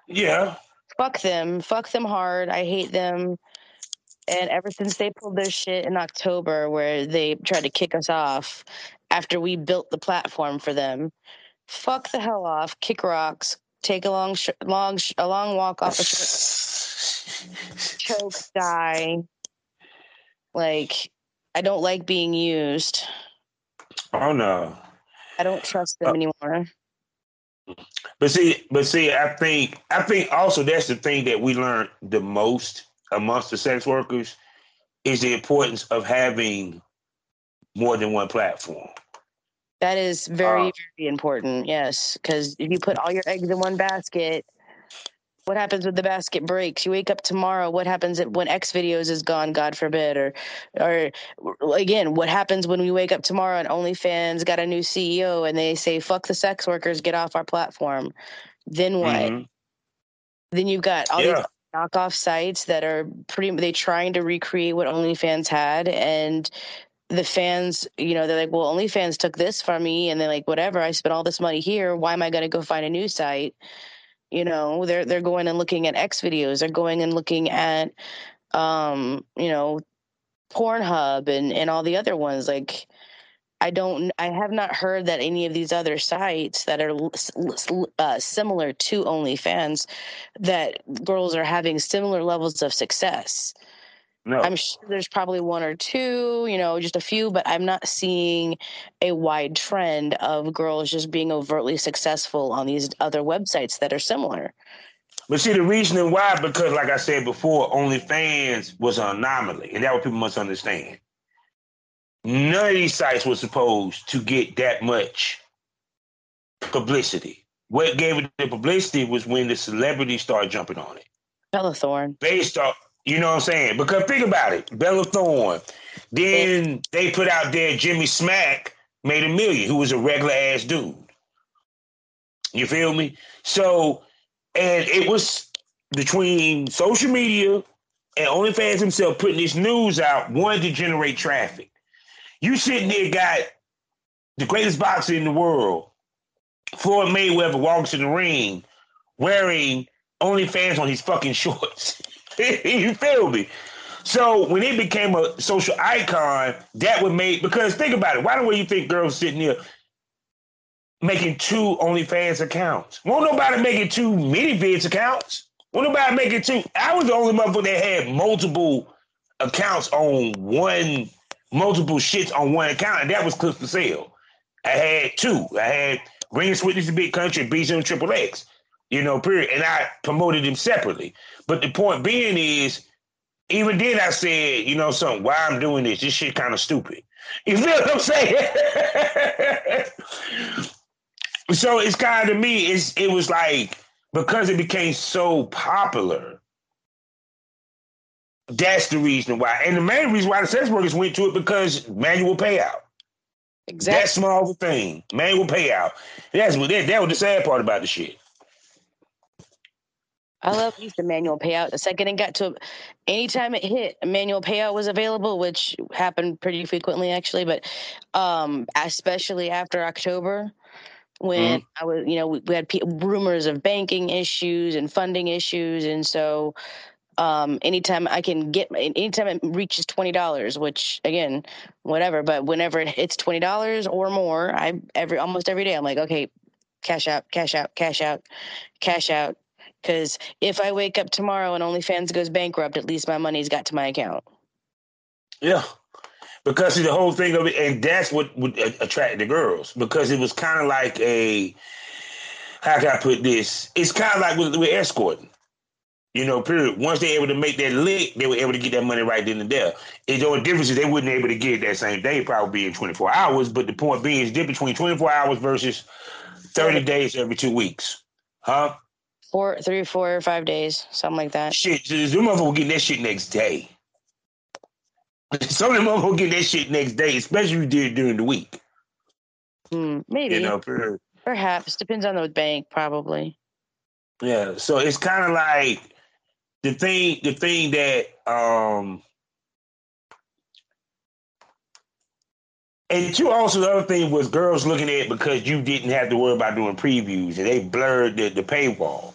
S3: Yeah,
S4: Fuck them. Fuck them hard. I hate them. And ever since they pulled their shit in October, where they tried to kick us off after we built the platform for them, fuck the hell off. Kick rocks. Take a long, sh- long, sh- a long walk off a (laughs) short choke, die. Like, I don't like being used.
S3: oh no.
S4: I don't trust them
S3: Uh,
S4: anymore.
S3: But see, but see, I think I think also that's the thing that we learned the most amongst the sex workers is the importance of having more than one platform.
S4: That is very,
S3: uh,
S4: very important. Yes, because if you put all your eggs in one basket, what happens when the basket breaks? You wake up tomorrow. What happens when XVideos is gone? God forbid. Or, or again, what happens when we wake up tomorrow and OnlyFans got a new CEO and they say "fuck the sex workers, get off our platform"? Then what?
S3: Mhm.
S4: Then you've got all
S3: Yeah.
S4: these knockoff sites that are pretty. They trying to recreate what OnlyFans had, and the fans, you know, they're like, "Well, OnlyFans took this from me," and they're like, "Whatever, I spent all this money here. Why am I going to go find a new site?" You know, they're they're going and looking at XVideos. They're going and looking at, um, you know, Pornhub and and all the other ones. Like, I don't, I have not heard that any of these other sites that are uh, similar to OnlyFans that girls are having similar levels of success.
S3: No,
S4: I'm sure there's probably one or two, you know, just a few, but I'm not seeing a wide trend of girls just being overtly successful on these other websites that are similar.
S3: but see the reasoning why because, like I said before, OnlyFans was an anomaly, and that what people must understand. None of these sites were supposed to get that much publicity. What gave it the publicity was when the celebrities started jumping on it.
S4: Bella Thorne.
S3: based off, you know what I'm saying? Because think about it, Bella Thorne. Then they put out there Jimmy Smack made a million, who was a regular ass dude. You feel me? So, and it was between social media and OnlyFans himself putting this news out, one to generate traffic. You sitting there got the greatest boxer in the world, Floyd Mayweather walks in the ring wearing OnlyFans on his fucking (laughs) shorts. (laughs) you feel me? So when he became a social icon, that would make because think about it. Why the way you think girls sitting here making two OnlyFans accounts? Won't nobody making two ManyVids accounts? Won't nobody making two? I was the only motherfucker that had multiple accounts on one, multiple shits on one account, and that was Clips4Sale. I had two. I had Greens Witness the Big Country, B Zone Triple X you know, period. And I promoted them separately. But the point being is, even then I said, you know, something, why I'm doing this, this shit kind of stupid. (laughs) You feel what I'm saying? (laughs) so it's kind of to me, it's it was like because it became so popular. That's the reason why. And the main reason why the sex workers went to it because manual payout.
S4: Exactly.
S3: That small thing. Manual payout. That's what that, that was the sad part about the shit.
S4: I love used the manual payout. The second it got to, anytime it hit, a manual payout was available, which happened pretty frequently actually. But um, especially after October, when I was, you know, we, we had pe- rumors of banking issues and funding issues, and so um, anytime I can get, anytime it reaches twenty dollars, which again, whatever, but whenever it hits twenty dollars or more, I every almost every day I'm like, okay, cash out, cash out, cash out, cash out. Because if I wake up tomorrow and OnlyFans goes bankrupt, at least my money's got to my account.
S3: Yeah. Because the whole thing of it, and that's what would attract the girls. Because it was kind of like a, how can I put this? It's kind of like with, with escorting. You know, period. Once they're able to make that lick, they were able to get that money right then and there. And the only difference is they wouldn't able to get that same day, probably in 24 hours. But the point being is different between 24 hours versus 30 days every two weeks. Huh?
S4: Four, three, four, or five days, something like that.
S3: Shit, them motherfuckers will get that shit next day. Some of them motherfuckers get that shit next day, especially if you did it during the week.
S4: Hmm, maybe,
S3: You know,
S4: perhaps depends on the bank, probably.
S3: Yeah, so it's kind of like the thing. The thing that um, and two also the other thing was girls looking at it because you didn't have to worry about doing previews and they blurred the, the paywall.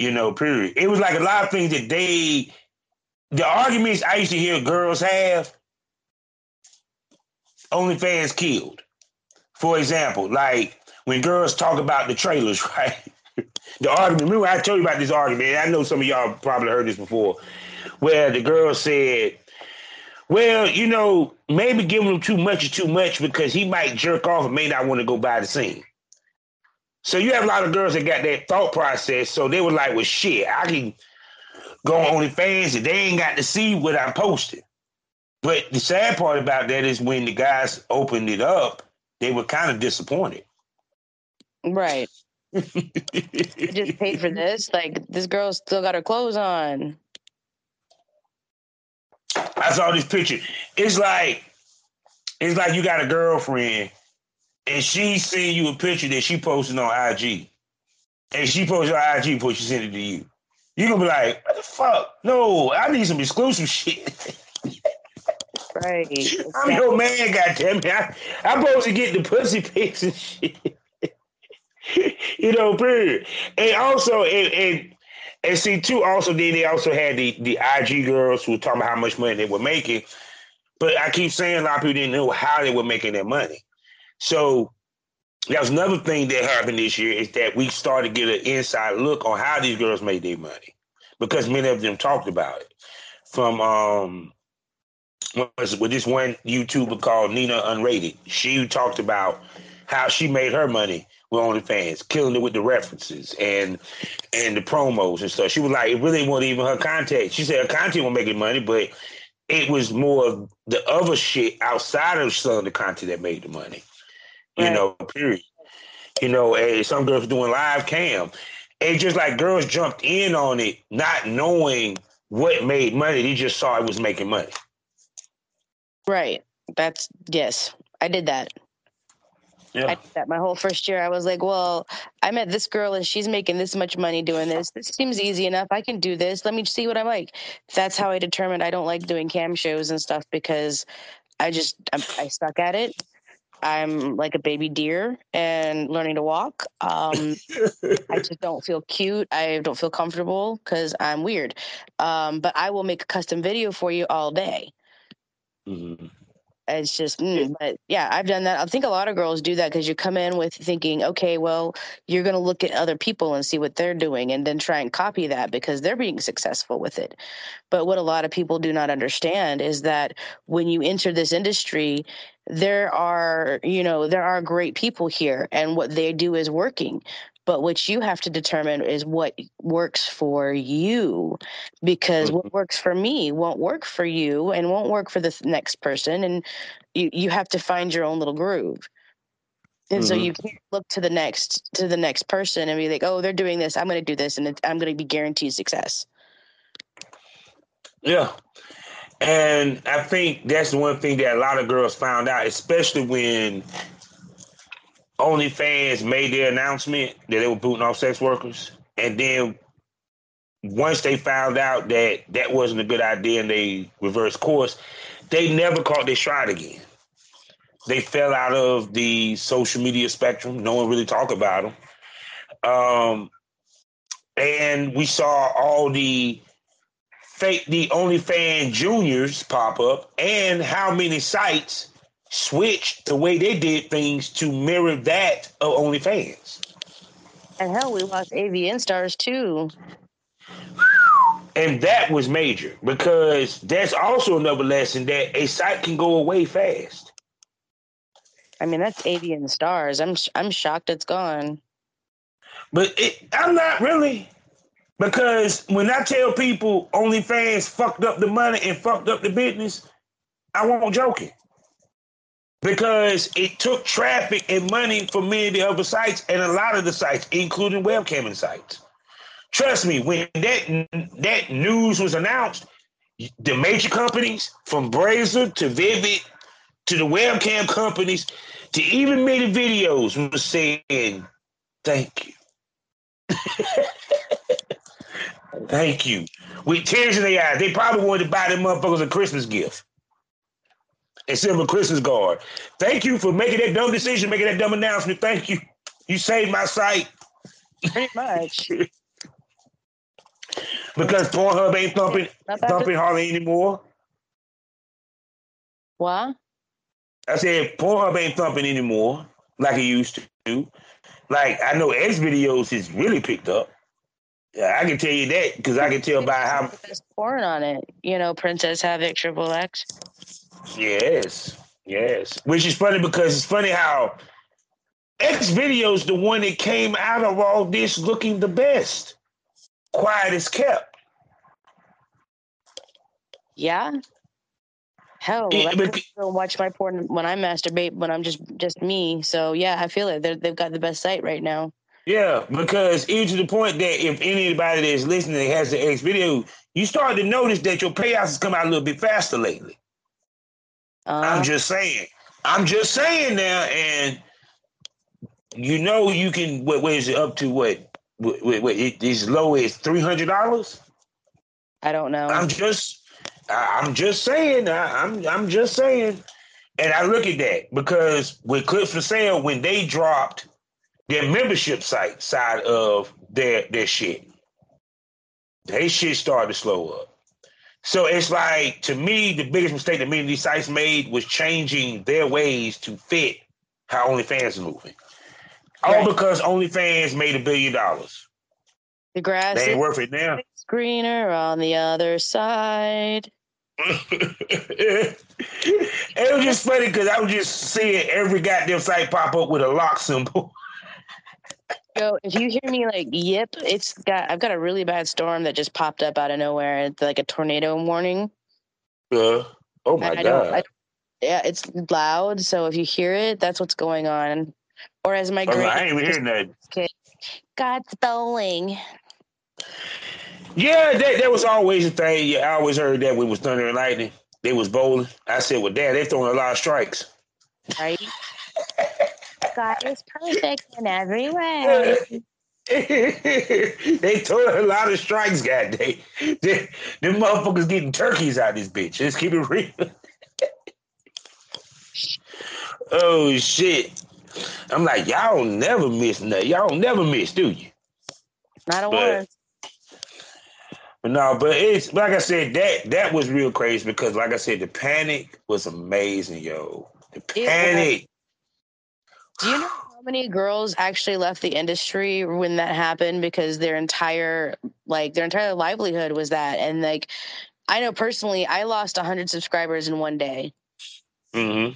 S3: You know, period. It was like a lot of things that they the arguments I used to hear girls have. OnlyFans killed. For example, like when girls talk about the trailers, (laughs) right? the argument. Remember, I told you about this argument. I know some of y'all probably heard this before, where the girl said, "Well, you know, maybe giving him too much is too much because he might jerk off and may not want to go by the scene." So you have a lot of girls that got that thought process. So they were like, "Well, shit, I can go on OnlyFans and they ain't got to see what I'm posting." But the sad part about that is when the guys opened it up, they were kind of disappointed.
S4: Right. (laughs) I just paid for this. Like this girl still got her clothes on.
S3: I saw this picture. It's like it's like you got a girlfriend and she send you a picture that she posted on IG. And she posted on IG before she sent it to you. You're gonna be like, what the fuck? No, I need some exclusive shit.
S4: Right. (laughs)
S3: I'm your man, goddamn it. I, I'm supposed to get the pussy pics and shit. (laughs) you know, period. And also, and, and and see too. Also, then they also had the the IG girls who were talking about how much money they were making. But I keep saying a lot of people didn't know how they were making their money. So that was another thing that happened this year is that we started to get an inside look on how these girls made their money because many of them talked about it. From um, was with this one YouTuber called Nina Unrated. She talked about how she made her money with OnlyFans, killing it with the references and and the promos and stuff. She was like, it really wasn't even her content. She said her content was making money, but it was more of the other shit outside of selling the content that made the money. You
S4: Right.
S3: know, period. You know, and some girls doing live cam. And just like girls jumped in on it, not knowing what made money. They just saw it was making money.
S4: Right. That's yes. I did that. I
S3: Yeah.
S4: did that my whole first year. I was like, well, I met this girl and she's making this much money doing this. This seems easy enough. I can do this. Let me see what I'm like. That's how I determined I don't like doing cam shows and stuff because I just I'm, I stuck at it. I'm like a baby deer and learning to walk. Um, I (laughs) just don't feel cute. I don't feel comfortable because I'm weird. Um, but I will make a custom video for you all day.
S3: Mhm.
S4: It's just, mm, but yeah, I've done that. I think a lot of girls do that because you come in with thinking, okay, well, you're going to look at other people and see what they're doing and then try and copy that because they're being successful with it. But what a lot of people do not understand is that when you enter this industry, there are, you know, there are great people here and what they do is working. But what you have to determine is what works for you because what works for me won't work for you and won't work for the next person. And you, you have to find your own little groove. And so
S3: Mhm.
S4: you can't look to the next to the next person and be like, oh, they're doing this. I'm going to do this, and I'm going to be guaranteed success.
S3: Yeah. And I think that's the one thing that a lot of girls found out, especially when OnlyFans made their announcement that they were booting off sex workers. And then once they found out that that wasn't a good idea and they reversed course, they never caught their stride again. They fell out of the social media spectrum. No one really talked about them. Um, and we saw all the fake the OnlyFans juniors pop up and how many sites switched the way they did things to mirror that of OnlyFans.
S4: And hell, we lost AVN stars too.
S3: And that was major because that's also another lesson that a site can go away fast.
S4: I mean, that's AVN stars. I'm I'm shocked it's gone.
S3: But it, I'm not really because when I tell people OnlyFans fucked up the money and fucked up the business, I won't joking. Because it took traffic and money from many of the other sites and a lot of the sites, including webcamming sites. Trust me, when that that news was announced, the major companies from Brazzers to Vivid to the webcam companies to even ManyVids was saying thank you. (laughs) Thank you. With tears in their eyes. They probably wanted to buy them motherfuckers a Christmas gift. Instead of a Christmas card. Thank you for making that dumb decision, making that dumb announcement. Thank you. You saved my sight.
S4: Pretty much. (laughs)
S3: because Pornhub ain't thumping thumping hardly anymore.
S4: What?
S3: I said Pornhub ain't thumping anymore like it used to. Like I know XVideos is really picked up. Yeah, I can tell you that because I can tell by how
S4: There's porn on it. You know, Princess Havoc, Triple X.
S3: Yes, yes. Which is funny because it's funny how XVideos the one that came out of all this looking the best. Quiet as kept.
S4: Yeah. Hell,
S3: Yeah,
S4: I
S3: but-
S4: still watch my porn when I masturbate when I'm just just me. So yeah, I feel it. They're, they've got the best site right now.
S3: Yeah, because even to the point that if anybody that's listening that has the X video, you start to notice that your payouts has come out a little bit faster lately. I'm
S4: Uh,
S3: just saying. I'm just saying now, and you know you can. What, what is it up to? What? What? what, what it, as low as three hundred dollars?
S4: I don't know.
S3: I'm just. I, I'm just saying. I, I'm. I'm just saying. And I look at that because with Clips4Sale, when they dropped their membership site side of their their shit, they shit started to slow up. So it's like to me, the biggest mistake that many of these sites made was changing their ways to fit how OnlyFans is moving. All because OnlyFans made a billion dollars.
S4: the grass
S3: They ain't worth it now.
S4: greener on the other side. (laughs)
S3: it was just funny because I was just seeing every goddamn site pop up with a lock symbol.
S4: Yo, if you hear me like yip, it's got I've got a really bad storm that just popped up out of nowhere. It's like a tornado warning.
S3: Uh, oh my
S4: I
S3: god!
S4: don't, I, yeah, it's loud. So if you hear it, that's what's going on. Or as my
S3: I,
S4: great
S3: I ain't hearing that.
S4: God's bowling.
S3: Yeah, that, that was always a thing. Yeah, I always heard that when it was thunder and lightning. They was bowling. I said, well, dad, they're throwing a lot of strikes.
S4: right? (laughs) God is perfect in every way. (laughs)
S3: they throwing a lot of strikes, god they, they them motherfuckers getting turkeys out of this bitch. Let's keep it real. (laughs) oh shit. I'm like, y'all never miss nothing. Y'all never miss, do you?
S4: Not a
S3: But-
S4: one.
S3: But no, but it's like I said, that that was real crazy because like I said, the panic was amazing, yo. The panic.
S4: Do you know (gasps) how many girls actually left the industry when that happened because their entire like their entire livelihood was that and like I know personally I lost 100 subscribers in one day
S3: hmm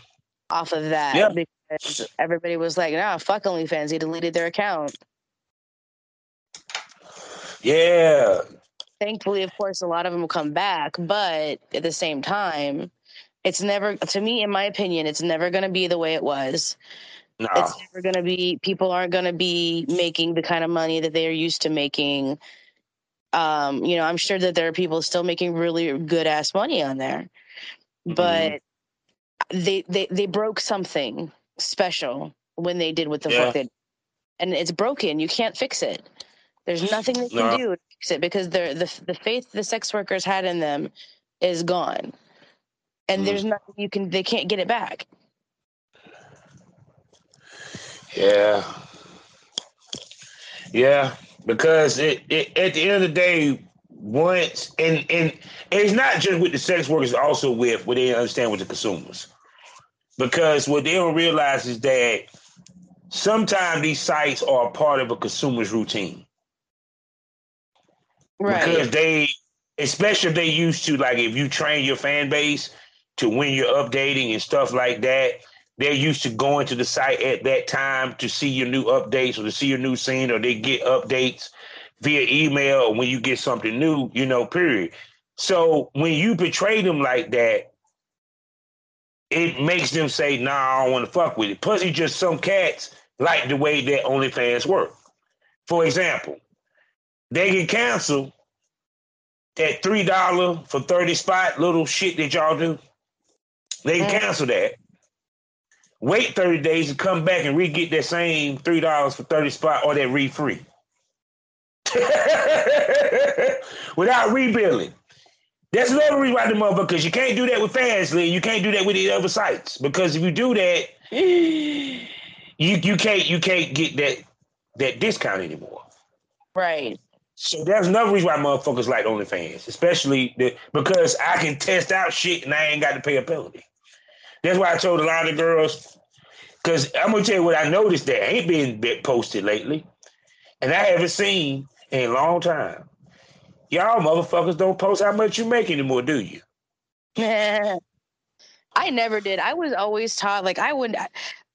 S4: off of that
S3: Yeah.
S4: because everybody was like, "Nah, fuck OnlyFans." They deleted their account.
S3: Yeah.
S4: Thankfully, of course, a lot of them will come back, but at the same time, it's never to me in my opinion, it's never going to be the way it was.
S3: No.
S4: it's never going to be people aren't going to be making the kind of money that they're used to making um you know i'm sure that there are people still making really good ass money on there but they they they broke something special when they did what the
S3: Yeah.
S4: fuck they did. and it's broken you can't fix it there's nothing they can
S3: No.
S4: do to fix it because the the the faith the sex workers had in them is gone and
S3: Mm.
S4: there's nothing you can they can't get it back
S3: Yeah. Yeah. Because it, it at the end of the day, once and and it's not just with the sex workers, also with what they understand with the consumers. Because what they don't realize is that sometimes these sites are a part of a consumer's routine.
S4: right
S3: Because they especially if they used to like if you train your fan base to when you're updating and stuff like that, they're used to going to the site at that time to see your new updates or to see your new scene or they get updates via email or when you get something new, you know, period. So when you betray them like that, it makes them say, nah, I don't want to fuck with it. Plus, it's just some cats like the way that OnlyFans work. For example, they get canceled that three dollar for thirty spot little shit that y'all do. They can cancel that. Wait thirty days and come back and re get that same three dollars for thirty spot or that re free. (laughs) without rebuilding. That's another reason why the motherfucker, because you can't do that with Fansly, you can't do that with the other sites. Because if you do that, (sighs) you you can't you can't get that that discount anymore.
S4: Right.
S3: So that's another reason why motherfuckers like OnlyFans, especially the, because I can test out shit and I ain't got to pay a penalty. That's why I told a lot of girls, because I'm gonna tell you what I noticed that ain't been posted lately, and I haven't seen in a long time. Y'all motherfuckers don't post how much you make anymore, do you? (laughs)
S4: I never did. I was always taught like I would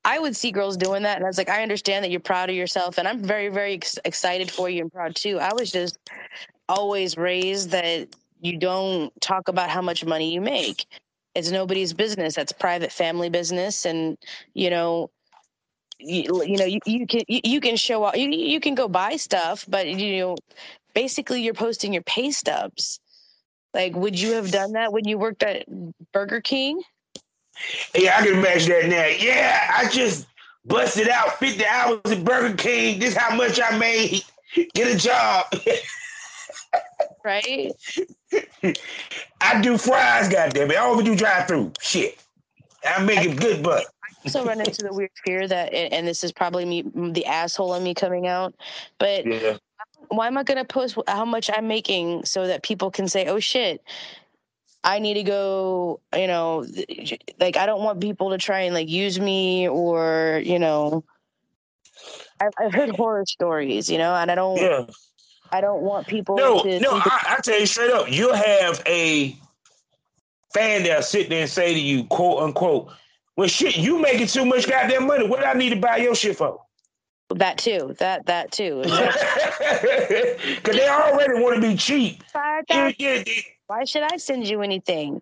S4: I would see girls doing that and I was like I understand that you're proud of yourself and I'm very very ex- excited for you and proud too. I was just always raised that you don't talk about how much money you make. It's nobody's business. That's private family business and you know you, you know you, you can you, you can show off you, you can go buy stuff but you know basically you're posting your pay stubs. Like, would you have done that when you worked at Burger King?
S3: Yeah, I can imagine that now. Yeah, I just busted out 50 hours at Burger King. This how much I made. Get a job. (laughs)
S4: right?
S3: I do fries, goddamn it. I only do drive through. Shit. I'm making good but.
S4: I also run into the weird fear that, and this is probably me, the asshole in me coming out, but yeah why am I going to post how much I'm making so that people can say, oh shit, I need to go, you know, like I don't want people to try and like use me or, you know, I've, I've heard horror stories, you know, and I don't, yeah. I don't want people
S3: no,
S4: to.
S3: No, I, I tell you straight up, you'll have a fan there sit there and say to you, quote unquote, well, shit, you making too much goddamn money. What do I need to buy your shit for?
S4: That too. That that too. (laughs)
S3: Because they already want to be cheap. Yeah,
S4: yeah, yeah. Why should I send you anything?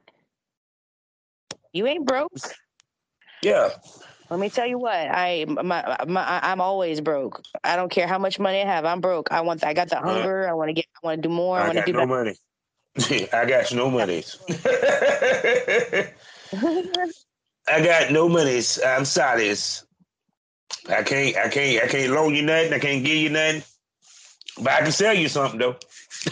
S4: You ain't broke.
S3: Yeah.
S4: Let me tell you what. I my, my I'm always broke. I don't care how much money I have. I'm broke. I want. I got the hunger. I want to get. I want to do more. I, I want to do
S3: no better. money. (laughs) I got no monies. (laughs) I got no monies. I'm sorry. I can't, I can't, I can't loan you nothing. I can't give you nothing. But I can sell you something though. (laughs)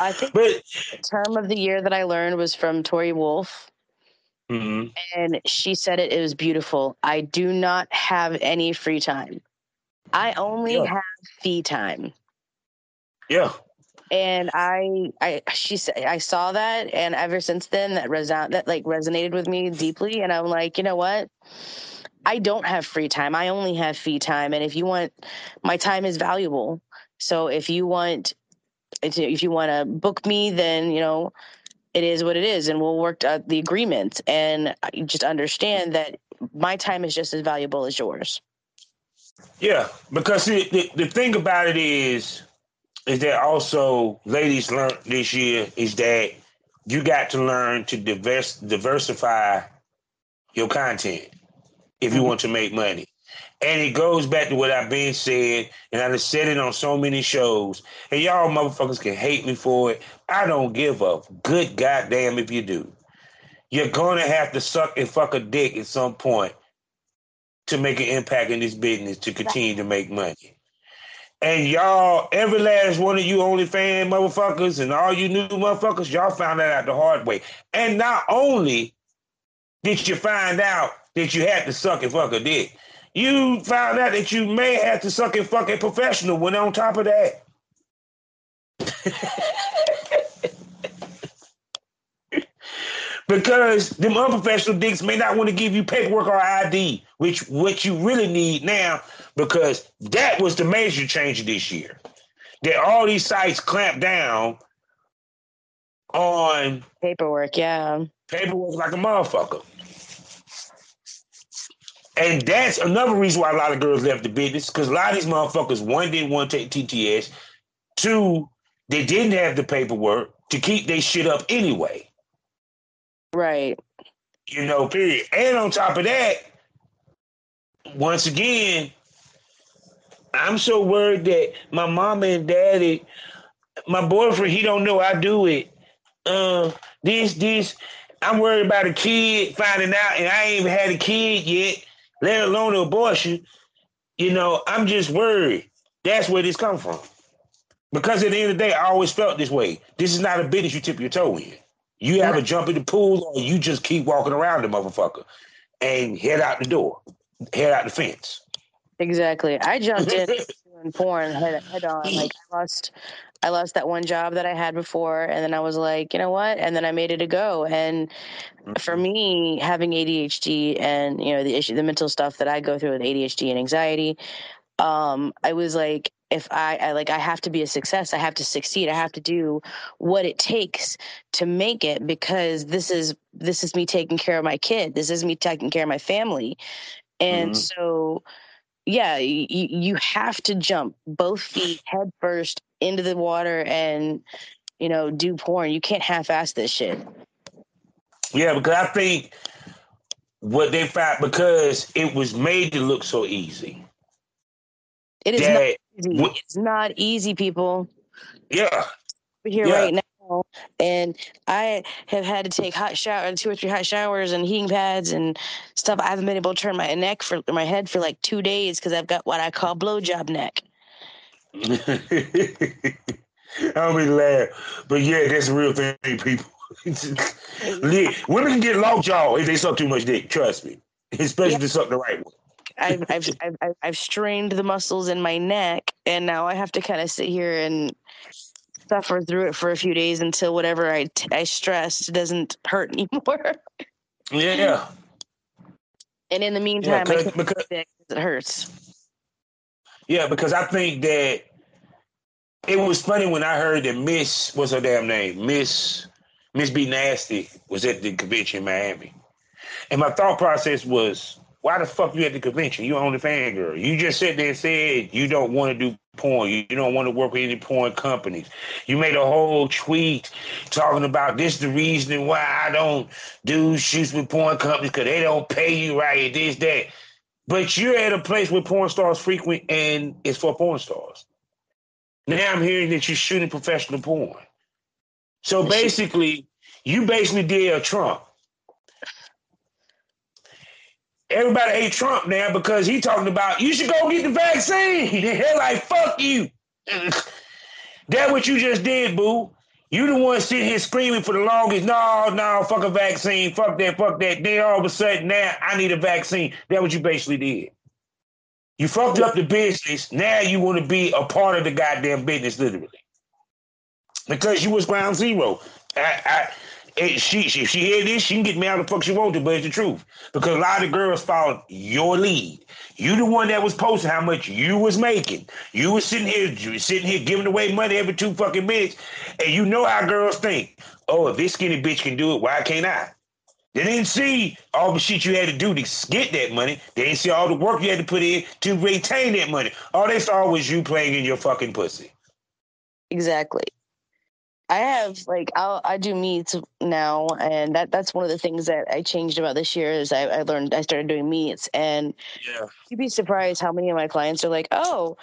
S4: I think but, the term of the year that I learned was from Tori Wolf. Mm-hmm. And she said it, it was beautiful. I do not have any free time. I only yeah. have fee time.
S3: Yeah.
S4: And I, I, she said, I saw that, and ever since then, that reson that like resonated with me deeply. And I'm like, you know what? I don't have free time. I only have fee time. And if you want, my time is valuable. So if you want, if you want to book me, then, you know, it is what it is. And we'll work out the agreement and just understand that my time is just as valuable as yours.
S3: Yeah. Because the, the, the thing about it is, is that also ladies learned this year is that you got to learn to diverse, diversify your content if you mm-hmm. want to make money. And it goes back to what I've been said, and I've said it on so many shows. And y'all motherfuckers can hate me for it. I don't give a good goddamn if you do. You're gonna have to suck and fuck a dick at some point to make an impact in this business to continue to make money. And y'all, every last one of you OnlyFans motherfuckers and all you new motherfuckers, y'all found that out the hard way. And not only did you find out that you had to suck and fuck a dick. You found out that you may have to suck and fuck a professional when on top of that. (laughs) because them unprofessional dicks may not want to give you paperwork or ID, which what you really need now, because that was the major change this year. That all these sites clamp down on
S4: paperwork, yeah.
S3: Paperwork like a motherfucker. And that's another reason why a lot of girls left the business because a lot of these motherfuckers, one, didn't want to take TTS. Two, they didn't have the paperwork to keep their shit up anyway.
S4: Right.
S3: You know, period. And on top of that, once again, I'm so worried that my mama and daddy, my boyfriend, he don't know I do it. Uh, this, this, I'm worried about a kid finding out, and I ain't even had a kid yet let alone an abortion, you know, I'm just worried. That's where this come from. Because at the end of the day, I always felt this way. This is not a business you tip your toe in. You have a jump in the pool, or you just keep walking around the motherfucker and head out the door, head out the fence.
S4: Exactly. I jumped in (laughs) doing porn head head on. Like I lost I lost that one job that I had before and then I was like, you know what? And then I made it a go. And for me, having ADHD and you know the issue the mental stuff that I go through with ADHD and anxiety, um, I was like, if I, I like I have to be a success, I have to succeed, I have to do what it takes to make it because this is this is me taking care of my kid. This is me taking care of my family. And
S3: Mhm.
S4: so yeah, you, you have to jump both feet head first into the water and you know do porn. You can't half-ass this shit.
S3: Yeah, because I think what they found because it was made to look so easy.
S4: It is not
S3: That
S4: easy.
S3: what-
S4: It's not easy, people.
S3: yeah,
S4: We're here
S3: Yeah.
S4: right now, and I have had to take hot shower, two or three hot showers, and heating pads and stuff. I haven't been able to turn my neck for my head for like two days because I've got what I call blowjob neck.
S3: I don't mean to laugh, but yeah, that's a real thing, people. (laughs) Women can get lockjaw if they suck too much dick. Trust me, especially
S4: Yeah.
S3: if they suck the right one.
S4: I've, (laughs) I've I've I've strained the muscles in my neck, and now I have to kind of sit here and suffer through it for a few days until whatever I t- I stressed doesn't (laughs) hurt anymore.
S3: Yeah, (laughs) yeah.
S4: and in the
S3: yeah,
S4: meantime, I
S3: because, because
S4: it hurts.
S3: yeah, because I think that it was funny when I heard that Miss what's her damn name, Miss Miss B Nasty was at the convention in Miami, and my thought process was, why the fuck you at the convention? You only fan girl. You just sit there and said you don't want to do porn. You, don't want to work with any porn companies. You made a whole tweet talking about this the reason why I don't do shoots with porn companies because they don't pay you right. This that. But you're at a place where porn stars frequent and it's for porn stars. Now I'm hearing that you're shooting professional porn. So basically, you basically did a Trump. Everybody hate Trump now because he talking about you should go get the vaccine. (laughs) They're like, fuck you. (laughs) that what you just did, boo. You the one sitting here screaming for the longest, no, no, fuck a vaccine, fuck that, fuck that. Then all of a sudden now I need a vaccine. That what you basically did. You fucked up the business. Now you want to be a part of the goddamn business, literally. Because you was ground zero. I, I, it, she, she, if she hear this, she can get me out the fuck she want to, but it's the truth. Because a lot of girls followed your lead. You the one that was posting how much you was making. You was sitting here, you was sitting here giving away money every two fucking minutes, and you know how girls think. Oh, if this skinny bitch can do it, why can't I? They didn't see all the shit you had to do to get that money. They didn't see all the work you had to put in to retain that money. All they saw was you playing in your fucking pussy.
S4: Exactly. I have like I'll, I do meets now, and that that's one of the things that I changed about this year is I, I learned I started doing meets, and
S3: Yeah.
S4: you'd be surprised how many of my clients are like, "Oh,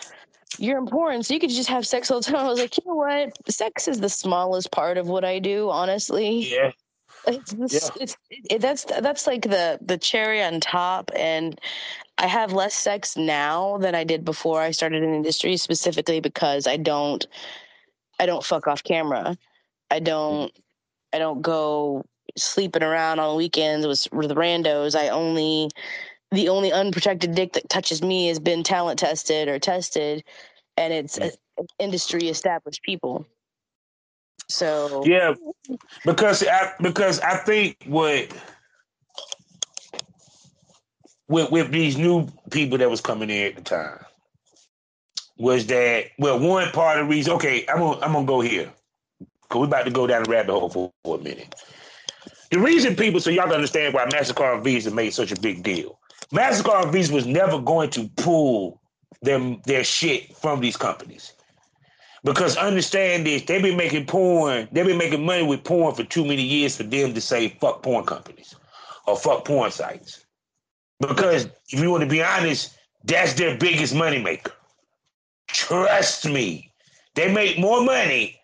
S4: you're important, so you could just have sex all the time." I was like, you know what? Sex is the smallest part of what I do, honestly.
S3: Yeah.
S4: It's, this, it's it, that's that's like the the cherry on top, and I have less sex now than I did before I started in industry, specifically because I don't I don't fuck off camera. I don't I don't go sleeping around on weekends with with randos. I only the only unprotected dick that touches me has been talent tested or tested, and it's uh, industry established people. So
S3: Yeah, because I because I think what with with these new people that was coming in at the time was that well one part of the reason okay I'm gonna I'm gonna go here because we're about to go down the rabbit hole for, for a minute. The reason people so y'all can understand why Mastercard Visa made such a big deal. Mastercard Visa was never going to pull them their shit from these companies. Because understand this, they've been making porn, they've been making money with porn for too many years for them to say fuck porn companies or fuck porn sites. Because if you want to be honest, that's their biggest moneymaker. Trust me. They make more money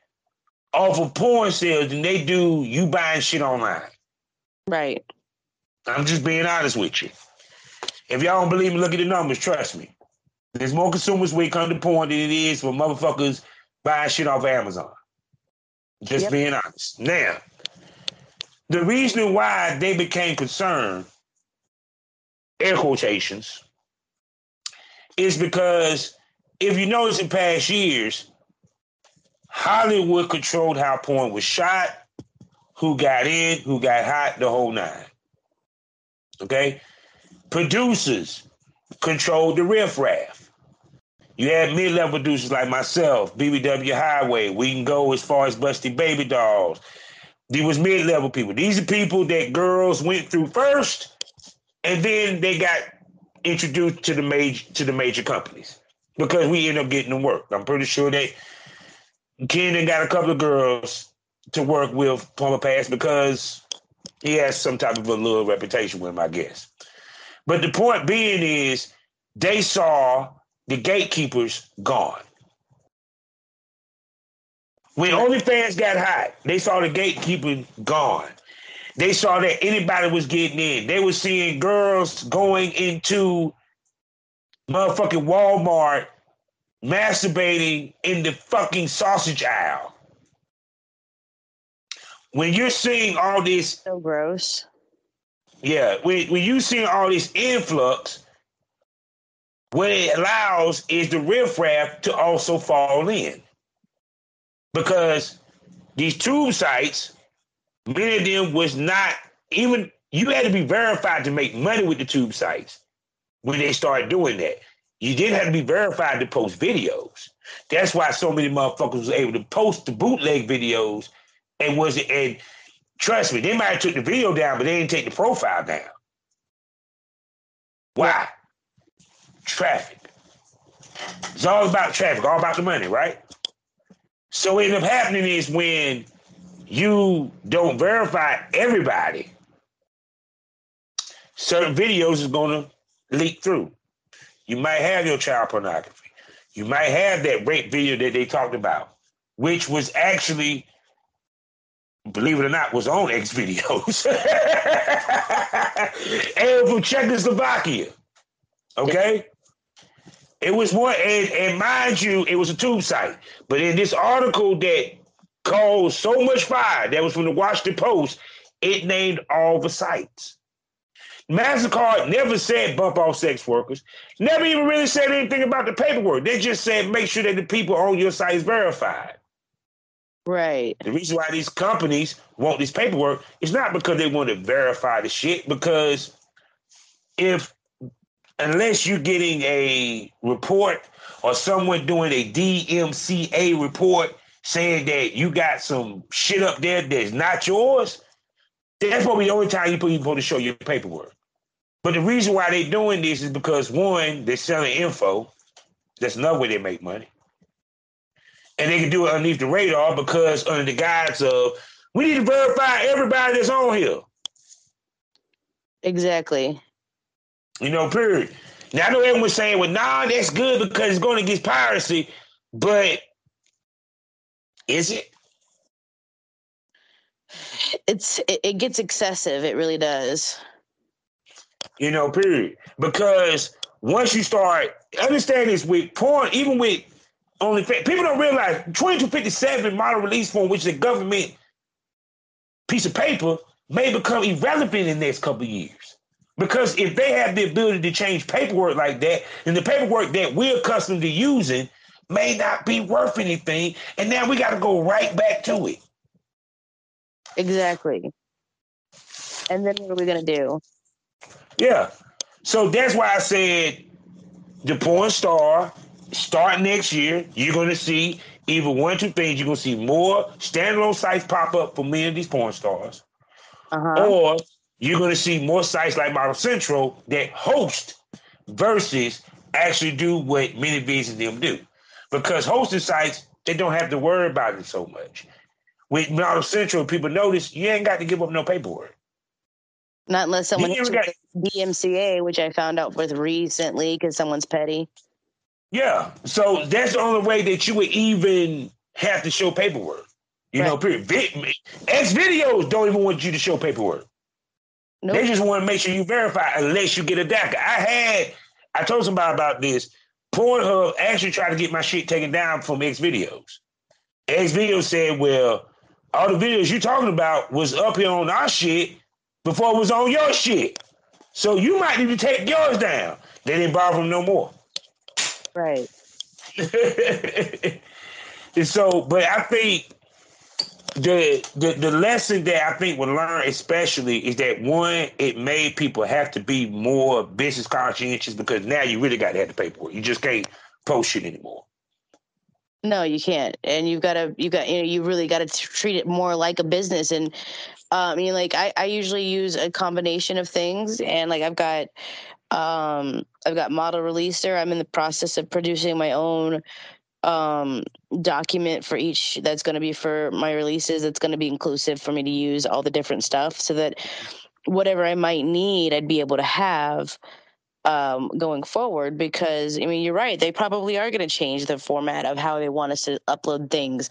S3: off of porn sales than they do you buying shit online.
S4: right,
S3: I'm just being honest with you. If y'all don't believe me, look at the numbers. Trust me. There's more consumers when it comes to porn than it is for motherfuckers buying shit off Amazon. Just
S4: Yep.
S3: being honest. Now, the reason why they became concerned, air quotations, is because if you notice in past years, Hollywood controlled how porn was shot, who got in, who got hot, the whole nine. Okay? Producers controlled the riffraff. You had mid-level producers like myself, BBW Highway. We can go as far as Busty Baby Dolls. These was mid-level people. These are people that girls went through first, and then they got introduced to the major to the major companies because we end up getting them work. I'm pretty sure that Kenan got a couple of girls to work with Plumper Pass because he has some type of a little reputation with him, I guess. But the point being is they saw the gatekeepers gone. When OnlyFans got hot, they saw the gatekeeper gone. They saw that anybody was getting in. They were seeing girls going into motherfucking Walmart masturbating in the fucking sausage aisle. When you're seeing all this
S4: So gross.
S3: yeah, when, when you see all this influx, what it allows is the riffraff to also fall in. Because these tube sites, many of them was not even, you had to be verified to make money with the tube sites when they started doing that. You didn't have to be verified to post videos. That's why so many motherfuckers was able to post the bootleg videos and was and Trust me, they might have took the video down, but they didn't take the profile down. Why? Traffic. It's all about traffic, all about the money, right? So what ended up happening is when you don't verify everybody, certain videos is gonna leak through. You might have your child pornography. You might have that rape video that they talked about, which was actually believe it or not, was on XVideos. (laughs) and from Czechoslovakia. Okay? It was one, and, and mind you, it was a tube site. But in this article that caused so much fire, that was from the Washington Post, it named all the sites. MasterCard never said bump off sex workers, never even really said anything about the paperwork. They just said make sure that the people on your site is verified.
S4: Right.
S3: The reason why these companies want this paperwork is not because they want to verify the shit, because if unless you're getting a report or someone doing a DMCA report saying that you got some shit up there that's not yours, that's probably the only time you you're supposed to show your paperwork. But the reason why they're doing this is because one, they're selling info. That's another way they make money and they can do it underneath the radar because under the guise of we need to verify everybody that's on here.
S4: Exactly.
S3: You know, period. Now I know everyone's saying, well, nah, that's good because it's going against piracy, but is it?
S4: It's it, it gets excessive. It really does.
S3: You know, period. Because once you start understand this with porn, even with only people don't realize 2257 model release form, which is a government piece of paper, may become irrelevant in the next couple years. Because if they have the ability to change paperwork like that, then the paperwork that we're accustomed to using may not be worth anything. And now we got to go right back to it.
S4: Exactly. And then what are we gonna do?
S3: Yeah. So that's why I said the porn star start next year, you're going to see either one or two things. You're going to see more standalone sites pop up for many of these porn stars,
S4: Uh-huh.
S3: or you're going to see more sites like ModelCentro that host versus actually do what ManyVids and them do. Because hosting sites, they don't have to worry about it so much. With ModelCentro, people notice you ain't got to give up no paperwork.
S4: Not unless someone
S3: You
S4: you DMCA, which I found out with recently because someone's petty.
S3: Yeah. So that's the only way that you would even have to show paperwork. You know,
S4: Right.
S3: period. XVideos don't even want you to show paperwork.
S4: Nope.
S3: They just want to make sure you verify unless you get a DMCA. I had, I told somebody about this. Pornhub actually tried to get my shit taken down from XVideos. X videos said, well, all the videos you're talking about was up here on our shit before it was on your shit. So you might need to take yours down. They didn't bother them no more.
S4: Right. (laughs)
S3: and so, but I think the, the the lesson that I think we learn especially is that one, it made people have to be more business conscientious because now you really got to have the paperwork. You just can't post shit anymore.
S4: No, you can't, and you've got to you got you know you really got to treat it more like a business. And I mean, like I I usually use a combination of things, and like I've got um I've got model releaser. I'm in the process of producing my own um document for each that's going to be for my releases it's going to be inclusive for me to use all the different stuff so that whatever i might need i'd be able to have um going forward because i mean you're right they probably are going to change the format of how they want us to upload things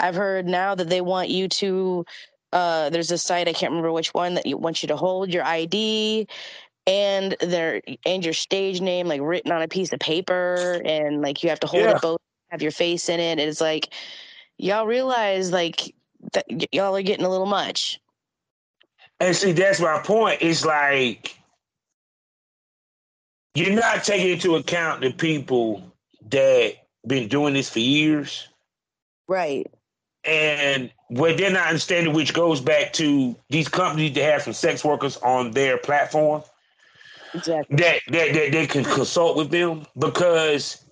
S4: i've heard now that they want you to uh there's a site i can't remember which one that you wants you to hold your id and their and your stage name like written on a piece of paper and like you have to hold
S3: Yeah.
S4: it both have your face in it and it's like y'all realize like that y- y'all are getting a little much
S3: And see, that's my point. It's like you're not taking into account the people that been doing this for years.
S4: right
S3: and what they're not understanding, which goes back to these companies that have some sex workers on their platform,
S4: exactly
S3: that that, that they can consult with them because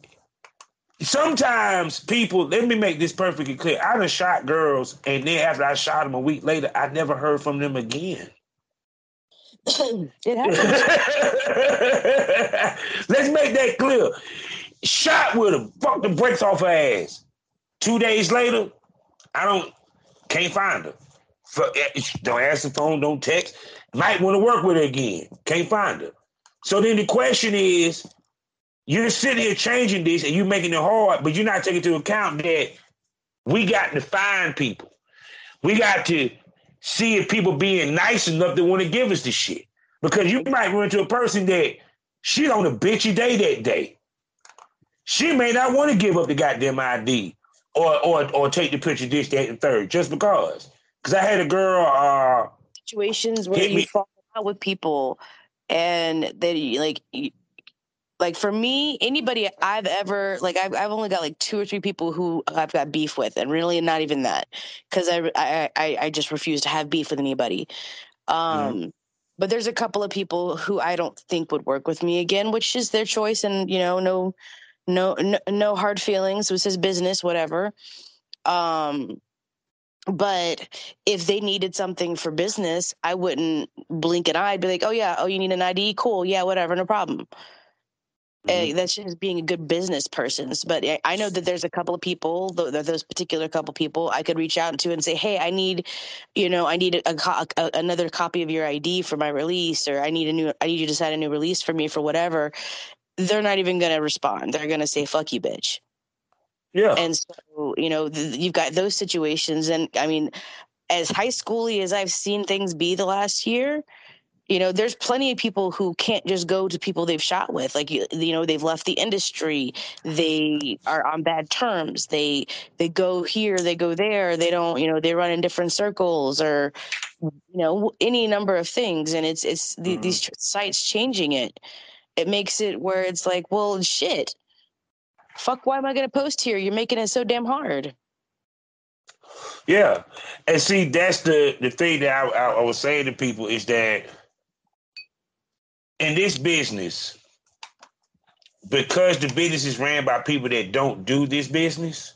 S3: sometimes people. Let me make this perfectly clear. I done shot girls, and then after I shot them a week later, I never heard from them again. (coughs)
S4: it happens (laughs)
S3: Let's make that clear. Shot with her, fuck the brakes off her ass. Two days later, I don't can't find her. Eh, don't answer the phone, don't text. Might want to work with her again. Can't find her. So then the question is, you're sitting here changing this and you're making it hard, but you're not taking into account that we got to find people. We got to see if people being nice enough to want to give us the shit. Because you might run into a person that she on a bitchy day that day. She may not want to give up the goddamn ID or or or take the picture this, that, and third, just because. Because I had a girl, uh,
S4: situations where you
S3: me.
S4: fall out with people and they like like for me anybody i've ever like I've, I've only got like two or three people who i've got beef with and really not even that because I, I i i just refuse to have beef with anybody um but there's a couple of people who i don't think would work with me again which is their choice and you know no no no, no hard feelings it was his business whatever um but if they needed something for business, I wouldn't blink an eye. I'd be like, "Oh yeah, oh you need an ID? Cool, yeah, whatever, no problem." Eh, that's just being a good business person. But I- I know that there's a couple of people, th- th- those particular couple people, I could reach out to and say, "Hey, I need, you know, I need a, co- a another copy of your ID for my release, or I need a new, I need you to sign a new release for me for whatever." They're not even gonna respond. They're gonna say, "Fuck you, bitch."
S3: yeah,
S4: and so you know th- you've got those situations. And i mean as high schooly as i've seen things be the last year you know there's plenty of people who can't just go to people they've shot with. Like you, you know they've left the industry. They are on bad terms. They they go here they go there. They don't you know they run in different circles or you know any number of things. And it's it's the, mm-hmm. these sites changing it it makes it where it's like well shit fuck why am i going to post here you're making it so damn hard
S3: yeah. And see, that's the the thing that I, I, I was saying to people is that in this business, because the business is ran by people that don't do this business,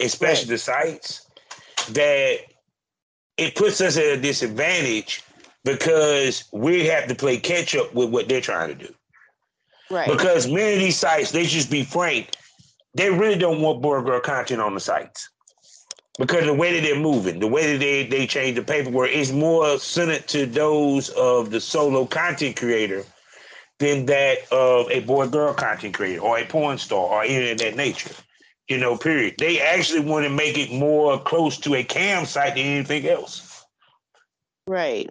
S3: especially the sites, that it puts us at a disadvantage because we have to play catch up with what they're trying to do.
S4: Right
S3: Because many of these sites, they just be frank, they really don't want boy girl content on the sites. Because the way that they're moving, the way that they, they change the paperwork is more centered to those of the solo content creator than that of a boy girl content creator or a porn star or any of that nature. You know, period. They actually want to make it more close to a cam site than anything else.
S4: right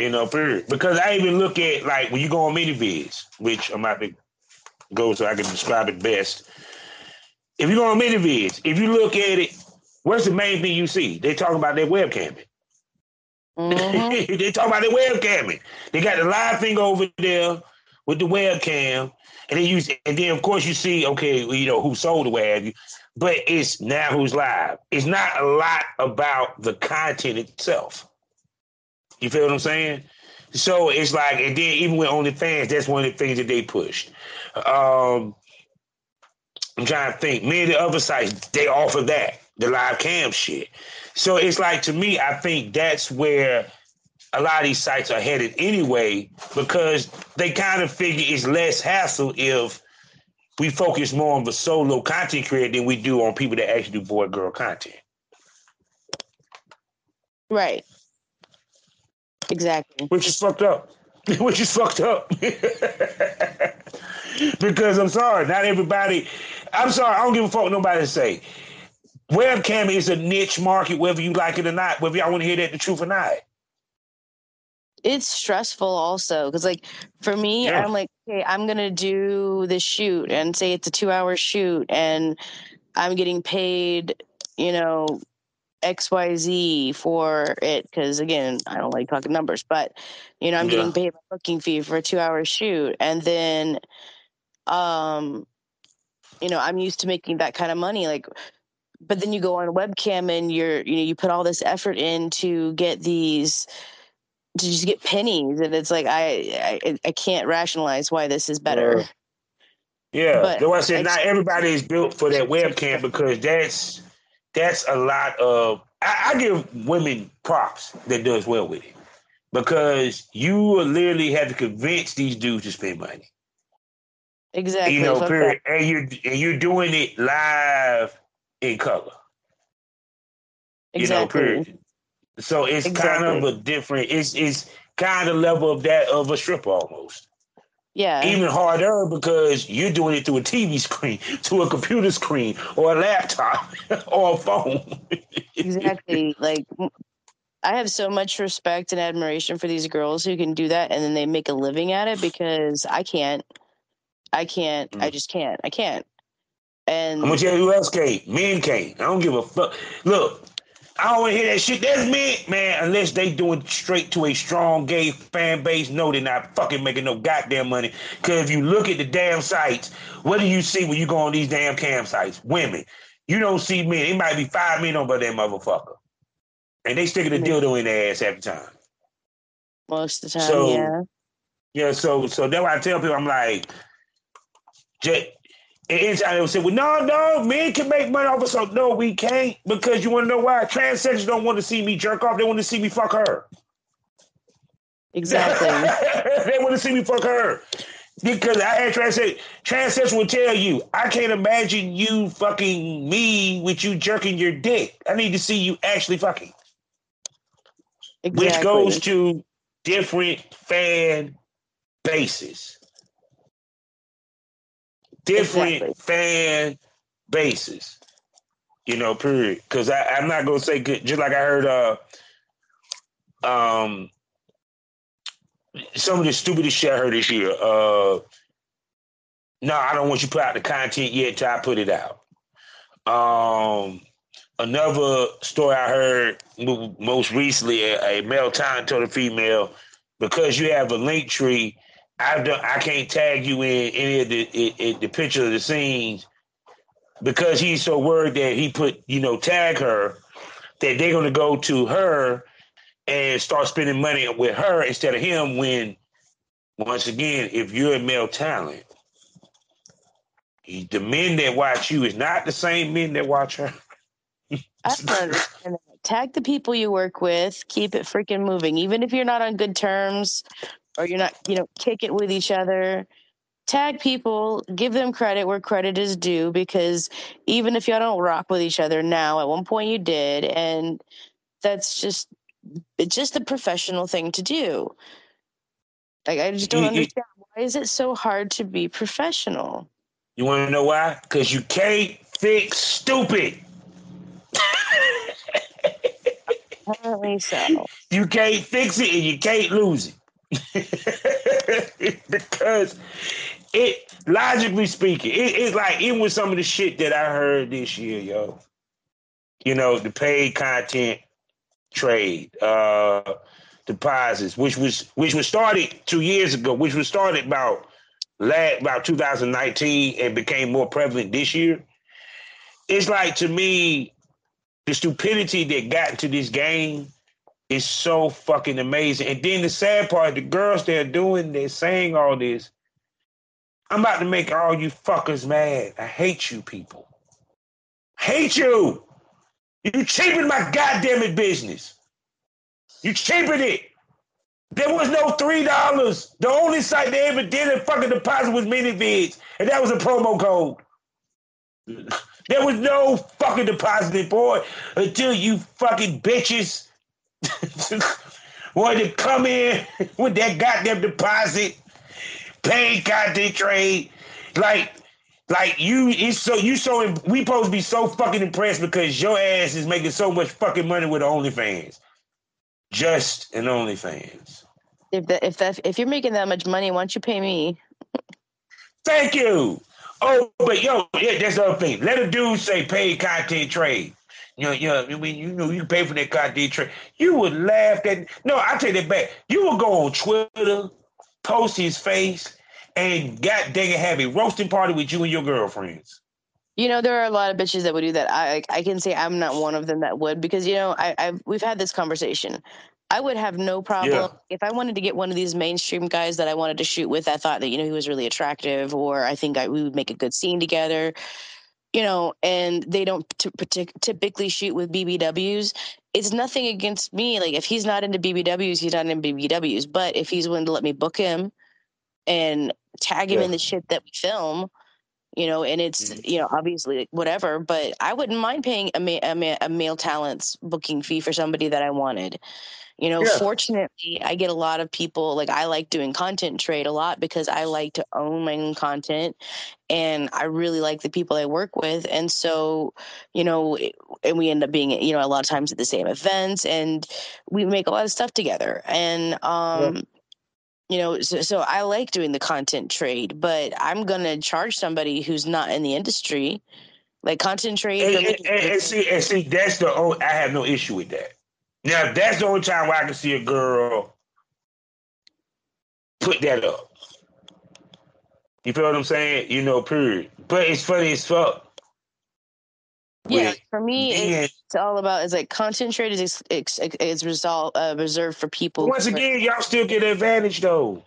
S3: You know, period. Because I even look at like when you go on ManyVids, which I'm about to go so I can describe it best. If you go on ManyVids, if you look at it, what's the main thing you see? They talk about their webcamming. Mm-hmm. (laughs) they talk about their webcamming. They got the live thing over there with the webcam, and they use, and then of course you see, okay, you know who sold the web, but it's now who's live. It's not a lot about the content itself. You feel what I'm saying? So it's like, and then even with OnlyFans, that's one of the things that they pushed. Um, I'm trying to think. Many of the other sites they offer that the live cam shit. So it's like to me, I think that's where a lot of these sites are headed anyway, because they kind of figure it's less hassle if we focus more on the solo content creator than we do on people that actually do boy girl content.
S4: Right. Exactly.
S3: Which is fucked up. (laughs) Which is fucked up. (laughs) because I'm sorry, not everybody. I'm sorry, I don't give a fuck nobody say. Webcam is a niche market, whether you like it or not, whether y'all want to hear that the truth or not.
S4: It's stressful also because, like, for me, yeah. I'm like, okay, I'm gonna do the shoot and say it's a two hour shoot, and I'm getting paid, you know, XYZ for it because again, I don't like talking numbers, but you know, I'm yeah. getting paid a booking fee for a two hour shoot. And then um, you know, I'm used to making that kind of money. Like but then you go on webcam and you're you know, you put all this effort in to get these to just get pennies and it's like I I, I can't rationalize why this is better.
S3: Yeah, but though I said not everybody is built for that webcam because that's that's a lot of I, I, give women props that does well with it because you literally have to convince these dudes to spend money.
S4: Exactly.
S3: You know, period. And you and you're doing it live in color. Exactly. You know, period. So it's exactly. kind of a different. It's it's kind of level of that of a strip almost.
S4: Yeah.
S3: Even harder because you're doing it through a TV screen, (laughs) to a computer screen, or a laptop, (laughs) or a phone. (laughs)
S4: exactly. Like, I have so much respect and admiration for these girls who can do that and then they make a living at it because I can't. I can't. Mm. I just can't. I can't. And
S3: I'm gonna tell you who else can't. Men can't. I don't give a fuck. Look, I don't want to hear that shit. That's me, man. Unless they doing straight to a strong gay fan base, no, they're not fucking making no goddamn money. Because if you look at the damn sites, what do you see when you go on these damn campsites? Women. You don't see men. It might be five men over that motherfucker, and they sticking a dildo in their ass every time.
S4: Most of the time, so, yeah.
S3: Yeah, so so that's why I tell people I'm like, just and inside say, well, no, no, men can make money off of so no, we can't because you want to know why? Transsexuals don't want to see me jerk off. They want to see me fuck her.
S4: Exactly. (laughs)
S3: they want to see me fuck her. Because I had transsexual, transsexual will tell you, I can't imagine you fucking me with you jerking your dick. I need to see you actually fucking. Exactly. Which goes to different fan bases different exactly. fan bases. You know, period. Because I'm not gonna say good. Just like I heard, uh, um, some of the stupidest shit I heard this year. Uh, no, I don't want you put out the content yet till I put it out. Um, another story I heard most recently, a, a male talent told a female, because you have a Linktree I've done. I can't tag you in any of the it, it, the picture of the scenes because he's so worried that he put you know tag her that they're going to go to her and start spending money with her instead of him. When once again, if you're a male talent, the men that watch you is not the same men that watch her.
S4: I Tag the people you work with. Keep it freaking moving, even if you're not on good terms or you're not, you know, kick it with each other. Tag people, give them credit where credit is due because even if y'all don't rock with each other now, at one point you did, and that's just it's just a professional thing to do. Like I just don't understand why is it so hard to be professional?
S3: You want to know why? Because you can't fix stupid. (laughs)
S4: Apparently so.
S3: You can't fix it and you can't lose it. (laughs) because it logically speaking, it, it's like even with some of the shit that I heard this year, yo. You know, the paid content trade, uh, deposits, which was which was started two years ago, which was started about last about 2019 and became more prevalent this year. It's like to me, the stupidity that got into this game is so fucking amazing. And then the sad part, the girls they're doing, they're saying all this. I'm about to make all you fuckers mad. I hate you people. Hate you. You cheapened my goddamn it business. You cheapened it. There was no three dollars. The only site they ever did a fucking deposit was ManyVids, and that was a promo code. (laughs) There was no fucking deposit, boy, until you fucking bitches (laughs) wanted to come in with that goddamn deposit, paid goddamn trade, like. Like you, it's so you so we supposed to be so fucking impressed because your ass is making so much fucking money with OnlyFans, just an OnlyFans.
S4: If that if that if you're making that much money, why don't you pay me?
S3: Thank you. Oh, but yo, yeah, that's the other thing. Let a dude say paid content trade. You know, you know, I mean, you know, you can pay for that content trade. You would laugh at. No, I take that back. You would go on Twitter, post his face, and god dang it, have a roasting party with you and your girlfriends.
S4: You know, there are a lot of bitches that would do that. I I can say I'm not one of them that would because you know I I've, we've had this conversation. I would have no problem
S3: Yeah.
S4: if I wanted to get one of these mainstream guys that I wanted to shoot with. I thought that you know he was really attractive, or I think I, we would make a good scene together. You know, and they don't t- partic- typically shoot with BBWs. It's nothing against me. Like if he's not into BBWs, he's not into BBWs. But if he's willing to let me book him and tag him
S3: Yeah.
S4: in the shit that we film, you know, and it's
S3: Mhm.
S4: you know obviously whatever. But I wouldn't mind paying a, ma- a, ma- a male talents booking fee for somebody that I wanted. You know,
S3: Yeah.
S4: fortunately, I get a lot of people like I like doing content trade a lot because I like to own my own content and I really like the people I work with. And so, you know, and we end up being, you know, a lot of times at the same events and we make a lot of stuff together. And, um, you know, so, so I like doing the content trade, but I'm going to charge somebody who's not in the industry. Like content trade.
S3: And, and, and- and see, and see, that's the only, I have no issue with that. Now, that's the only time where I can see a girl put that up. You feel what I'm saying? You know, period. But it's funny as fuck.
S4: yeah, for me, it's, all about is like concentrated is is, is result, uh, reserved for people.
S3: Once again, y'all still get an advantage though.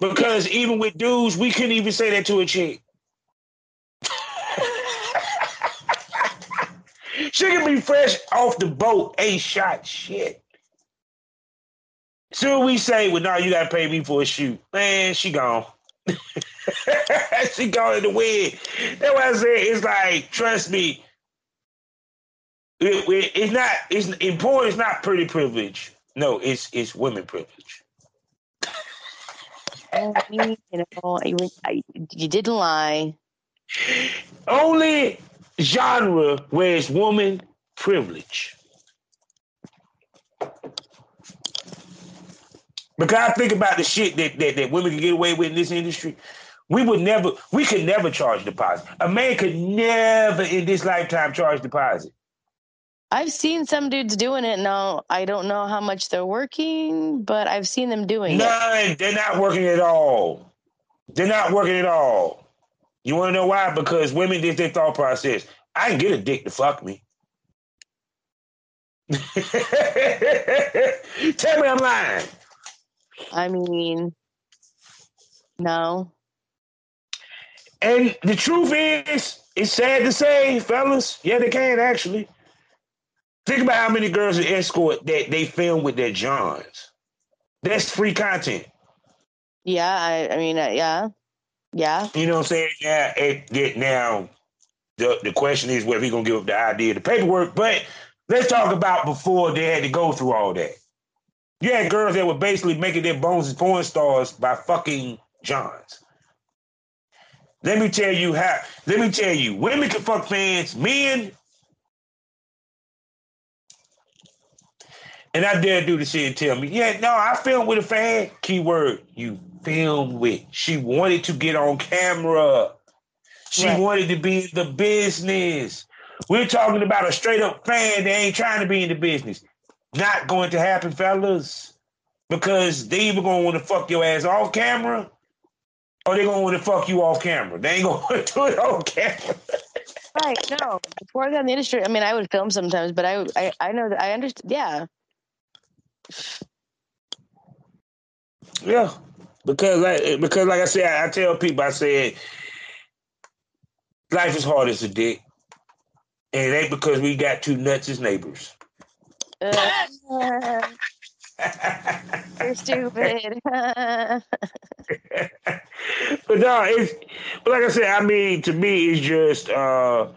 S3: Because even with dudes, we couldn't even say that to a chick. She can be fresh off the boat, a shot shit. Soon we say, well, no, you gotta pay me for a shoot. Man, she gone. (laughs) she gone in the wind. That's why I said it's like, trust me. It- it- it's not. It's important. It's not pretty privilege. No, it's it's women privilege. (laughs)
S4: Oh, you know, you, you didn't lie.
S3: Only genre where it's woman privilege. Because I think about the shit that, that, that women can get away with in this industry. We would never, we could never charge deposit. A man could never in this lifetime charge deposit.
S4: I've seen some dudes doing it. Now I don't know how much they're working, but I've seen them doing it.
S3: None. They're not working at all. They're not working at all. You want to know why? Because women did their thought process. I can get a dick to fuck me. (laughs) Tell me I'm lying.
S4: I mean, no.
S3: And the truth is, it's sad to say, fellas, yeah, they can actually. Think about how many girls in escort that they film with their Johns. That's free content.
S4: Yeah, I, I mean, uh, yeah, yeah.
S3: You know what I'm saying? Yeah, it, it, now the the question is whether he gonna give up the idea, the paperwork. But let's talk about before they had to go through all that. You had girls that were basically making their bones as porn stars by fucking Johns. Let me tell you how. Let me tell you, women can fuck fans, men. And I dare do the shit and tell me, yeah, no, I filmed with a fan. Keyword, you filmed with. She wanted to get on camera. She
S4: Right.
S3: wanted to be in the business. We're talking about a straight up fan that ain't trying to be in the business. Not going to happen, fellas. Because they either gonna want to fuck your ass off camera or they gonna want to fuck you off camera. They ain't gonna (laughs) do it on camera.
S4: Right. No. Before I got in the industry, I mean, I would film sometimes, but I, I, I know that I understand. Yeah.
S3: Yeah, because like because like I said, I, I tell people I said life is hard as a dick, and it ain't because we got two nuts as neighbors.
S4: Uh, (laughs) you're stupid. (laughs)
S3: but no, it's but like I said, I mean to me it's just uh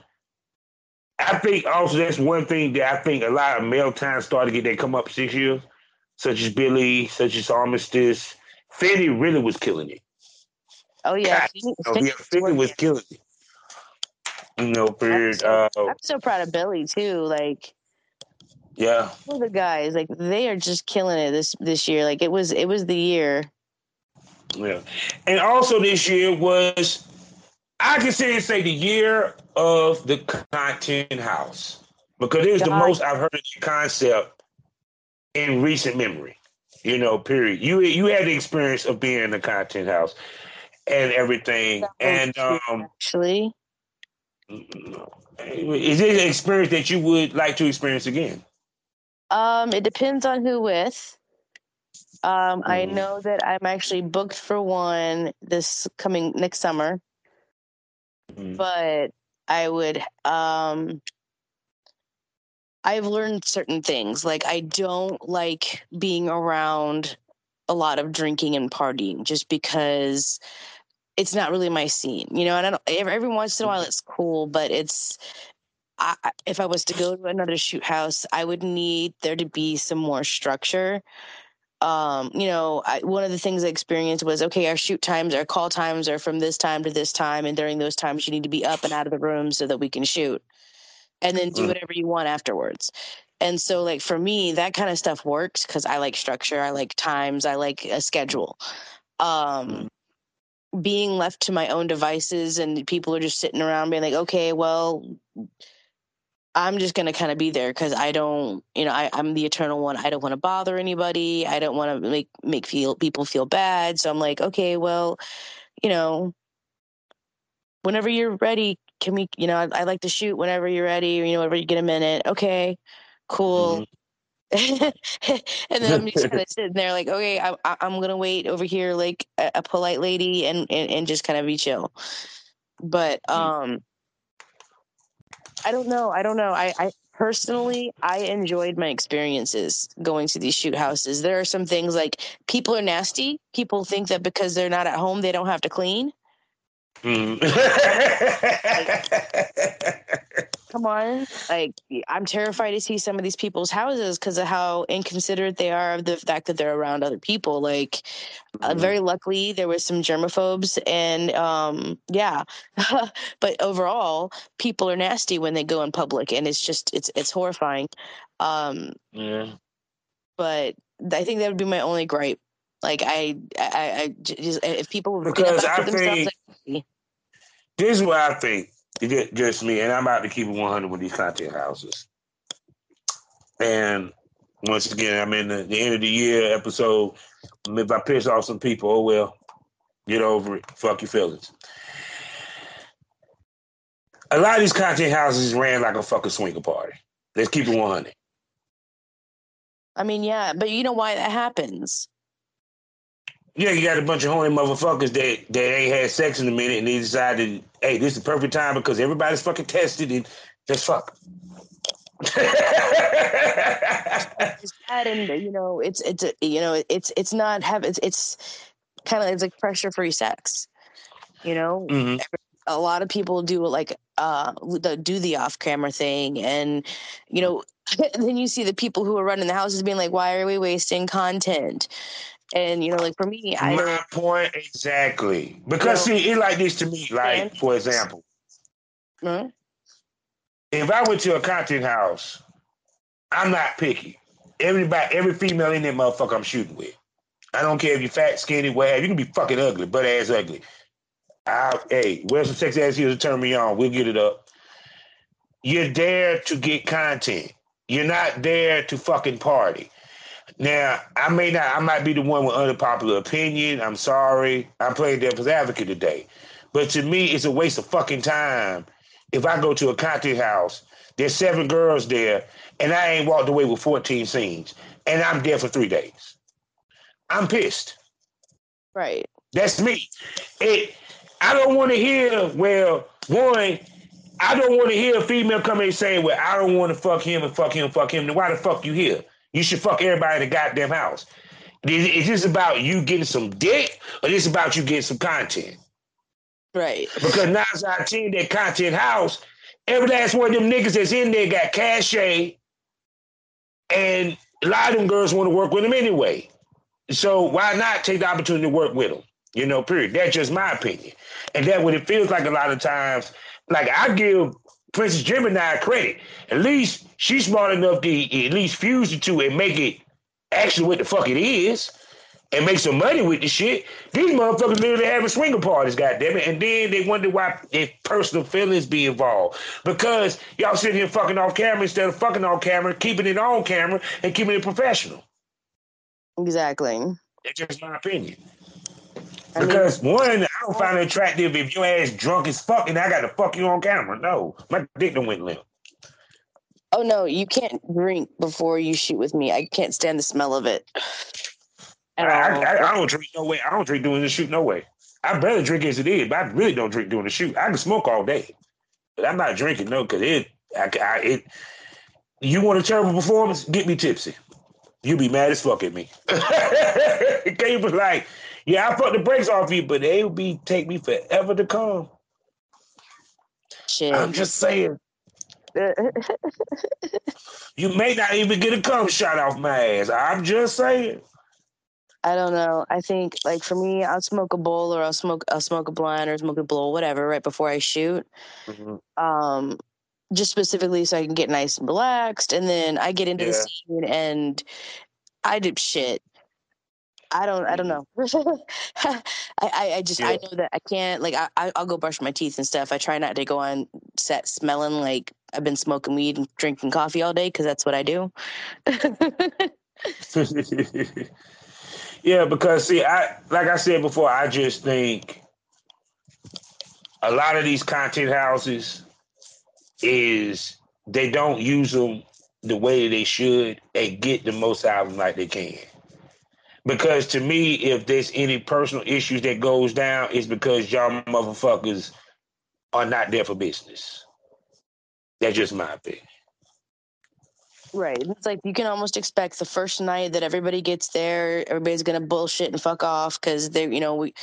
S3: I think also that's one thing that I think a lot of male times started to get their come up six years, such as Billy, such as Armistice. Fetty really was killing it.
S4: oh yeah.
S3: God, Oh, yeah, Fetty was killing it. You know, period.
S4: so-
S3: Uh,
S4: I'm so proud of Billy too. Like
S3: yeah.
S4: all the guys, like they are just killing it this this year. Like it was it was the year.
S3: Yeah. And also this year was I can say say the year of the content house. Because it was the most I've heard of the concept in recent memory. You know, period. You you had the experience of being in the content house and everything. And um
S4: Actually,
S3: is it an experience that you would like to experience again?
S4: um, it depends on who with. Um, I
S3: Mhm.
S4: know that I'm actually booked for one this coming next summer,
S3: Mhm.
S4: but I would um I've learned certain things. Like I don't like being around a lot of drinking and partying just because it's not really my scene. You know, and I don't every, every once in a while it's cool, but it's I- if I was to go to another shoot house, I would need there to be some more structure. Um, you know, I, one of the things I experienced was okay, our shoot times, our call times are from this time to this time, and during those times, you need to be up and out of the room so that we can shoot, and then do
S3: Mm.
S4: whatever you want afterwards. And so, like for me, that kind of stuff works because I like structure, I like times, I like a schedule. Um, being left to my own devices and people are just sitting around being like, okay, well, I'm just gonna kind of be there because I don't, you know, I, I'm the eternal one. I don't want to bother anybody. I don't want to make make feel people feel bad. So I'm like, okay, well, you know, whenever you're ready, can we? You know, I, I like to shoot whenever you're ready, or you know, whenever you get a minute. Okay, cool. (laughs) and then I'm just kind of (laughs) sitting there, like, okay, I, I'm gonna wait over here, like a, a polite lady, and, and and just kind of be chill. But um, I don't know. I don't know. I, I personally, I enjoyed my experiences going to these shoot houses. There are some things like people are nasty. People think that because they're not at home, they don't have to clean.
S3: Mhm. (laughs)
S4: Come on. Like, I'm terrified to see some of these people's houses because of how inconsiderate they are of the fact that they're around other people. Like, uh, very luckily, there was some germaphobes, and um, yeah. (laughs) but overall, people are nasty when they go in public, and it's just it's it's horrifying. Um,
S3: yeah.
S4: but I think that would be my only gripe. Like I, I, I just if people
S3: Because I
S4: after themselves,
S3: think this is what I think. Ju- Just me, and I'm about to keep it 100 with these content houses. And once again, I'm in the, the end of the year episode. If I piss off some people, oh well, get over it. Fuck your feelings. A lot of these content houses ran like a fucking swinger party. Let's keep it 100.
S4: I mean, yeah, but you know why that happens?
S3: Yeah, you got a bunch of horny motherfuckers that, that ain't had sex in a minute and they decided, hey, this is the perfect time because everybody's fucking tested and just fuck.
S4: It's bad, and you know, it's it's you know, it's it's not have it's it's kind of it's like pressure free sex. You know,
S3: Mhm.
S4: a lot of people do like uh the, do the off camera thing, and you know, (laughs) then you see the people who are running the houses being like, why are we wasting content? And you know, like for me, I
S3: My point exactly. Because
S4: You know,
S3: see, it like this to me. Like,
S4: and-
S3: for example,
S4: Huh?
S3: if I went to a content house, I'm not picky. everybody, every female in that motherfucker I'm shooting with. I don't care if you're fat, skinny, whatever. You can be fucking ugly, butt ass ugly. I, hey, where's some sexy ass heels to turn me on. We'll get it up. You're there to get content. You're not there to fucking party. Now, I may not, I might be the one with unpopular opinion. I'm sorry. I'm playing devil's advocate today. But to me, it's a waste of fucking time if I go to a content house, there's seven girls there, and I ain't walked away with 14 scenes, and I'm there for three days. I'm pissed.
S4: Right.
S3: That's me. It. I don't want to hear. Well, one, I don't want to hear a female come in and say, "Well, I don't want to fuck him and fuck him, fuck him." Then why the fuck you here? You should fuck everybody in the goddamn house. Is, is this about you getting some dick, or is this about you getting some content?
S4: Right.
S3: Because (laughs) nine out of ten, that content house, every last one of them niggas that's in there got cachet, and a lot of them girls want to work with them anyway. So why not take the opportunity to work with them? You know, period. That's just my opinion. And that what it feels like a lot of times. Like I give Princess Gemini credit. At least she's smart enough to at least fuse the two and make it actually what the fuck it is and make some money with the shit. These motherfuckers literally having swinger parties, goddamn it, and then they wonder why their personal feelings be involved because y'all sitting here fucking off camera instead of fucking off camera, keeping it on camera and keeping it professional.
S4: Exactly.
S3: That's just my opinion. Because mean, one, I don't find it attractive if your ass drunk as fuck and I got to fuck you on camera. No, my dick don't went limp.
S4: Oh no, you can't drink before you shoot with me. I can't stand the smell of it.
S3: I, I, I, don't drink no way. I don't drink doing the shoot no way. I barely drink as it is, but I really don't drink doing the shoot. I can smoke all day, but I'm not drinking no because it. I, I, it. You want a terrible performance? Get me tipsy. You be mad as fuck at me. (laughs) You be like, yeah, I put the brakes off you, but they will be take me forever to come. Shit. I'm just saying. (laughs) you may not even get a cum shot off my ass. I'm just saying.
S4: I don't know. I think like for me, I'll smoke a bowl or I'll smoke I'll smoke a blunt or smoke a blow, whatever, right before I shoot. Mm-hmm. Um, just specifically so I can get nice and relaxed, and then I get into yeah. the scene and I do shit. I don't. I don't mm-hmm. know. (laughs) I, I, I just. Yeah. I know that I can't. Like, I, I'll go brush my teeth and stuff. I try not to go on set smelling like I've been smoking weed and drinking coffee all day because that's what I do. (laughs)
S3: yeah, because see, I like I said before, I just think a lot of these content houses is they don't use them the way they should and get the most out of them like they can. Because to me, if there's any personal issues that goes down, it's because y'all motherfuckers are not there for business. That's just my opinion.
S4: Right. It's like you can almost expect the first night that everybody gets there, everybody's gonna bullshit and fuck off because they, you know, we,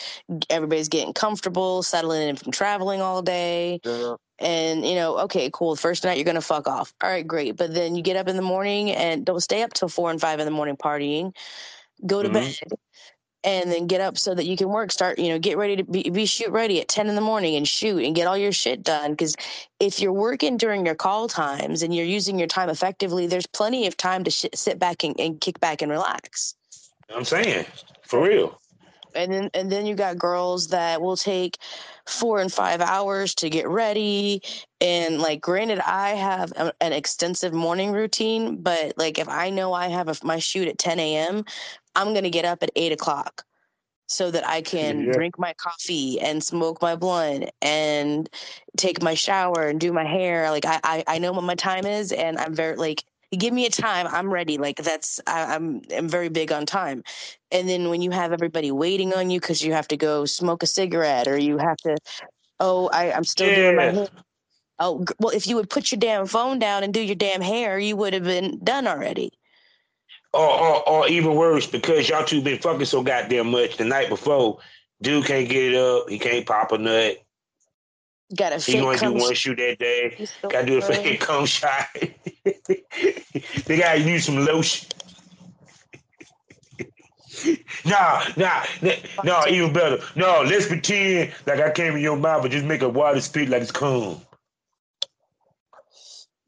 S4: everybody's getting comfortable, settling in from traveling all day, yeah. and you know, okay, cool. The first night you're gonna fuck off. All right, great. But then you get up in the morning and don't stay up till four and five in the morning partying go to mm-hmm. bed and then get up so that you can work. Start you know get ready to be, be shoot ready at 10 in the morning and shoot and get all your shit done. Because if you're working during your call times and you're using your time effectively there's plenty of time to sh- sit back and, and kick back and relax.
S3: I'm saying for real.
S4: And then and then you got girls that will take four and five hours to get ready. And like granted i have a, an extensive morning routine but like if i know i have a, my shoot at 10 a.m i'm going to get up at 8 o'clock so that i can yeah. drink my coffee and smoke my blunt and take my shower and do my hair. Like I, I i know what my time is and i'm very like give me a time. I'm ready. Like that's I, i'm i'm very big on time. And then when you have everybody waiting on you because you have to go smoke a cigarette or you have to oh I, i'm still yeah. doing my hair. Oh well if you would put your damn phone down and do your damn hair you would have been done already
S3: or, or, or even worse because y'all two been fucking so goddamn much the night before dude can't get it up he can't pop a nut
S4: Got a
S3: want to do one shoot that day? (laughs) Got to do a fake cum shot. (laughs) they got to use some lotion. (laughs) nah, nah, no, even better. No, let's pretend like I came in your mouth, but just make a water spit like it's cum.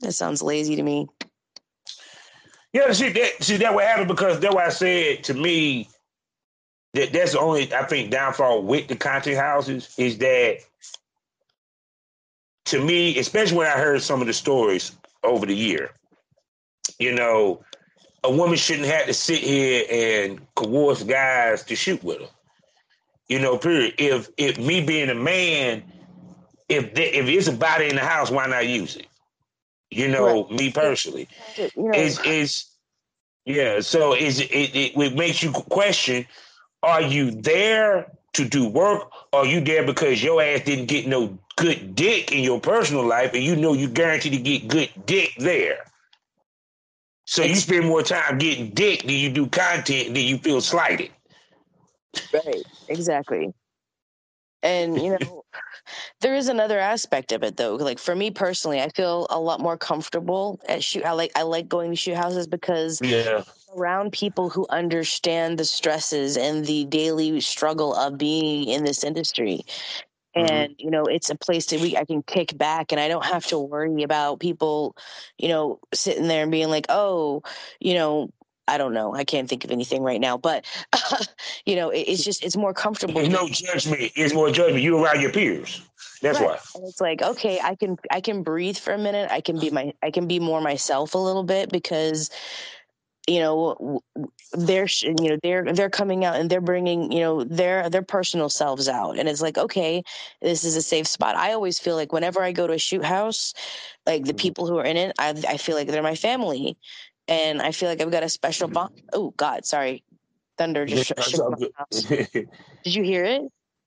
S4: That sounds lazy to me.
S3: Yeah, see that see that what happened because that's why I said to me that that's the only I think downfall with the content houses is that to me, especially when I heard some of the stories over the year, you know, a woman shouldn't have to sit here and coerce guys to shoot with her. You know, period. If if me being a man, if they, if it's a body in the house, why not use it? You know, right. me personally, you know. is is yeah. So is it, it it makes you question: Are you there to do work? Or are you there because your ass didn't get no good dick in your personal life, and you know you guaranteed to get good dick there? So you spend more time getting dick than you do content, than you feel slighted.
S4: Right. Exactly. And you (laughs) know, there is another aspect of it though. Like for me personally, I feel a lot more comfortable at shoot. I like I like going to shoot houses because
S3: yeah.
S4: around people who understand the stresses and the daily struggle of being in this industry. Mm-hmm. And you know, it's a place that we I can kick back, and I don't have to worry about people, you know, sitting there and being like, "Oh, you know, I don't know. I can't think of anything right now, but uh, (laughs) you know, it, it's just it's more comfortable.
S3: There's no judgment. It's more judgment. You around your peers. That's right. why.
S4: And it's like okay, I can I can breathe for a minute. I can be my I can be more myself a little bit because you know they're you know they're they're coming out and they're bringing you know their their personal selves out and it's like okay this is a safe spot i always feel like whenever i go to a shoot house like the mm-hmm. people who are in it i, I feel like they're my family and I feel like I've got a special bond. Oh God, sorry, thunder just shook my house. (laughs) Did you hear it?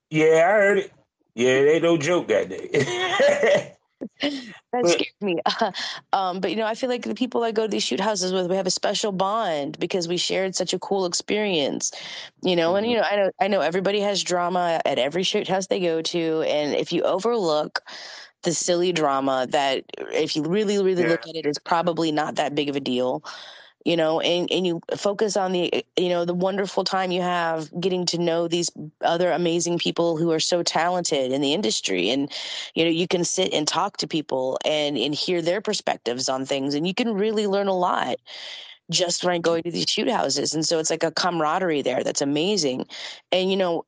S3: Yeah, I heard it. Yeah, it ain't no joke that day. (laughs)
S4: that scared me. (laughs) Um, but you know, I feel like the people I go to these shoot houses with, we have a special bond because we shared such a cool experience. You know, mm-hmm. and you know, I know I know everybody has drama at every shoot house they go to, and if you overlook the silly drama that if you really really yeah. look at it is probably not that big of a deal you know and, and you focus on the you know the wonderful time you have getting to know these other amazing people who are so talented in the industry and you know you can sit and talk to people and and hear their perspectives on things and you can really learn a lot just by going to these shoot houses and so it's like a camaraderie there that's amazing and you know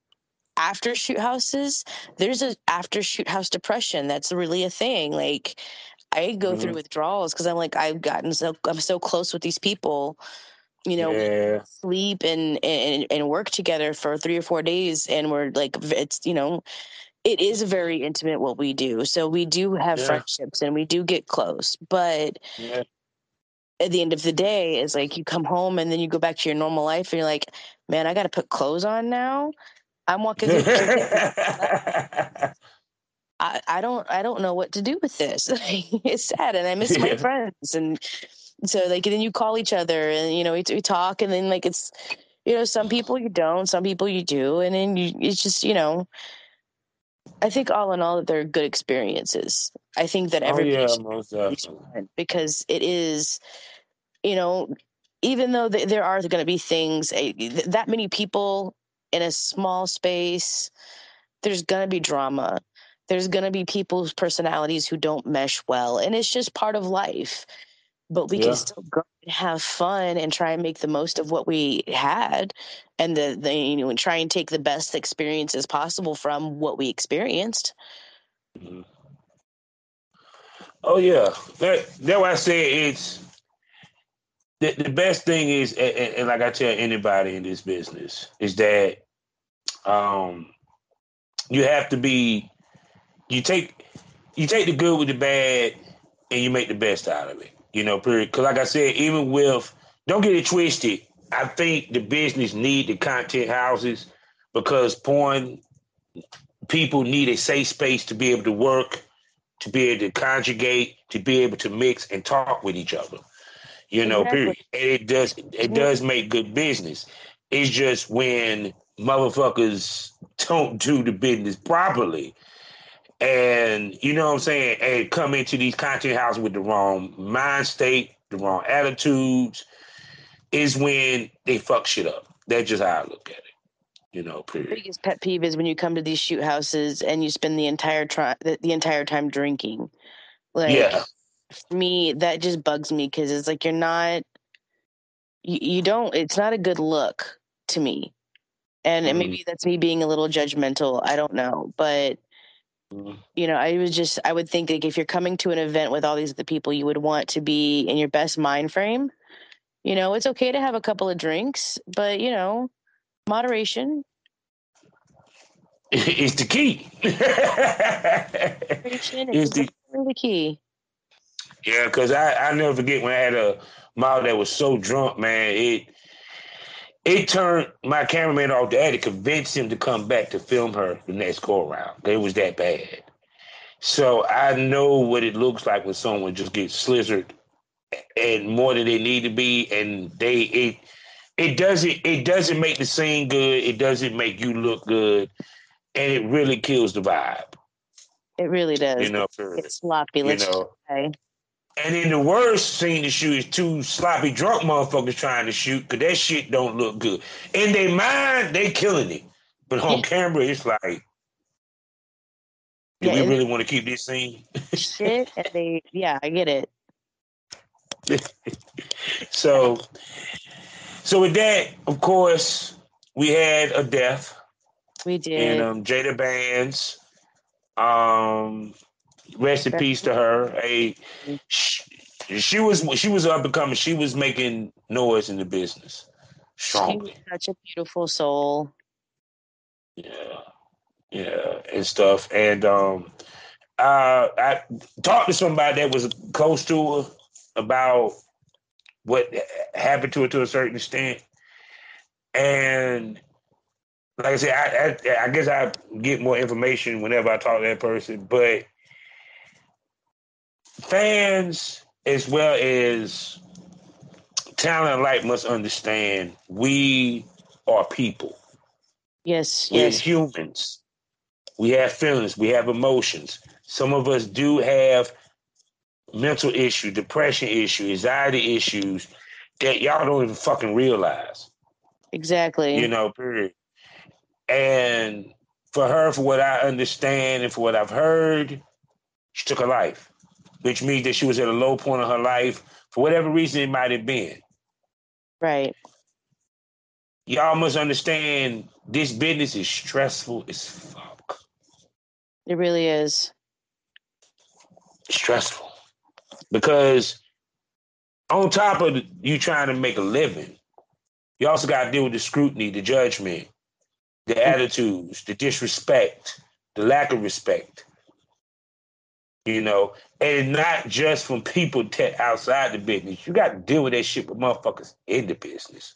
S4: after shoot houses, there's a after shoot house depression. That's really a thing. Like I go mm-hmm. through withdrawals because I'm like I've gotten so I'm so close with these people. You know, yeah. sleep and, and and work together for three or four days, and we're like, it's you know, it is very intimate what we do. So we do have yeah. friendships and we do get close, but yeah. at the end of the day, it's like you come home and then you go back to your normal life and you're like, man, I got to put clothes on now. I'm walking through. (laughs) I, I don't I don't know what to do with this. (laughs) it's sad, and I miss my friends, and so like then you call each other, and you know we, we talk, and then like it's you know some people you don't, some people you do, and then you it's just you know. I think all in all, that they're good experiences. I think that everybody oh, yeah, because it is, you know, even though there are going to be things eh, that many people in a small space, there's going to be drama. There's going to be people's personalities who don't mesh well. And it's just part of life. But we yeah. can still go and have fun and try and make the most of what we had and the, the you know, and try and take the best experiences possible from what we experienced.
S3: Mm-hmm. Oh yeah. That that's why I say it's the, the best thing is, and, and, like I tell anybody in this business, is that um, you have to be you take you take the good with the bad, and you make the best out of it. You know, period. Because like I said, even with don't get it twisted. I think the business need the content houses because porn people need a safe space to be able to work, to be able to conjugate, to be able to mix and talk with each other. You know, exactly. period. And it does it does make good business. It's just when motherfuckers don't do the business properly. And you know what I'm saying? And come into these content houses with the wrong mind state, the wrong attitudes, is when they fuck shit up. That's just how I look at it. You know, period.
S4: biggest pet peeve is when you come to these shoot houses and you spend the entire time the, the entire time drinking. Like, yeah, me, that just bugs me because it's like you're not you, you don't. It's not a good look to me, and, and
S3: Mhm.
S4: maybe that's me being a little judgmental. I don't know, but
S3: Mhm.
S4: you know, I was just I would think like if you're coming to an event with all these other people, you would want to be in your best mind frame. You know, it's okay to have a couple of drinks, but you know, moderation. (laughs)
S3: is the key. (laughs)
S4: Is
S3: the-
S4: the key.
S3: Yeah, because I I never forget when I had a model that was so drunk, man. It it turned my cameraman off. Had to convince him to come back to film her the next go around. It was that bad. So I know what it looks like when someone just gets slizzard and more than they need to be, and they it it doesn't it doesn't make the scene good. It doesn't make you look good, and it really kills the vibe.
S4: It really does.
S3: You know,
S4: it's sloppy.
S3: you
S4: Let's
S3: know.
S4: say.
S3: And then the worst scene to shoot is two sloppy drunk motherfuckers trying to shoot because that shit don't look good. In their mind, they killing it. But on
S4: Yeah.
S3: camera, it's like, do
S4: Yeah,
S3: we really want to keep this scene?
S4: shit and they yeah i get it (laughs)
S3: So, so with that, of course, we had a death
S4: we did
S3: And um, Jada Bands. Um, rest in peace to her. A she, she was she was up and coming. She was making noise in the business
S4: she was such a beautiful soul
S3: Yeah, yeah, and stuff. And um, uh, I talked to somebody that was close to her about what happened to her to a certain extent. And like I said, I, I, I guess I get more information whenever I talk to that person. But fans, as well as talent alike, must understand we are people.
S4: yes
S3: We're
S4: yes
S3: humans. We have feelings. We have emotions. Some of us do have mental issue, depression issue, anxiety issues that y'all don't even fucking realize.
S4: exactly
S3: You know, period. And for her, for what I understand and for what I've heard, she took her life, which means that she was at a low point of her life for whatever reason it might have been.
S4: right
S3: Y'all must understand this business is stressful as fuck.
S4: it really is
S3: stressful because on top of you trying to make a living, you also got to deal with the scrutiny, the judgment, the mm. attitudes, the disrespect, the lack of respect. You know, and not just from people te- outside the business. You got to deal with that shit with motherfuckers in the business.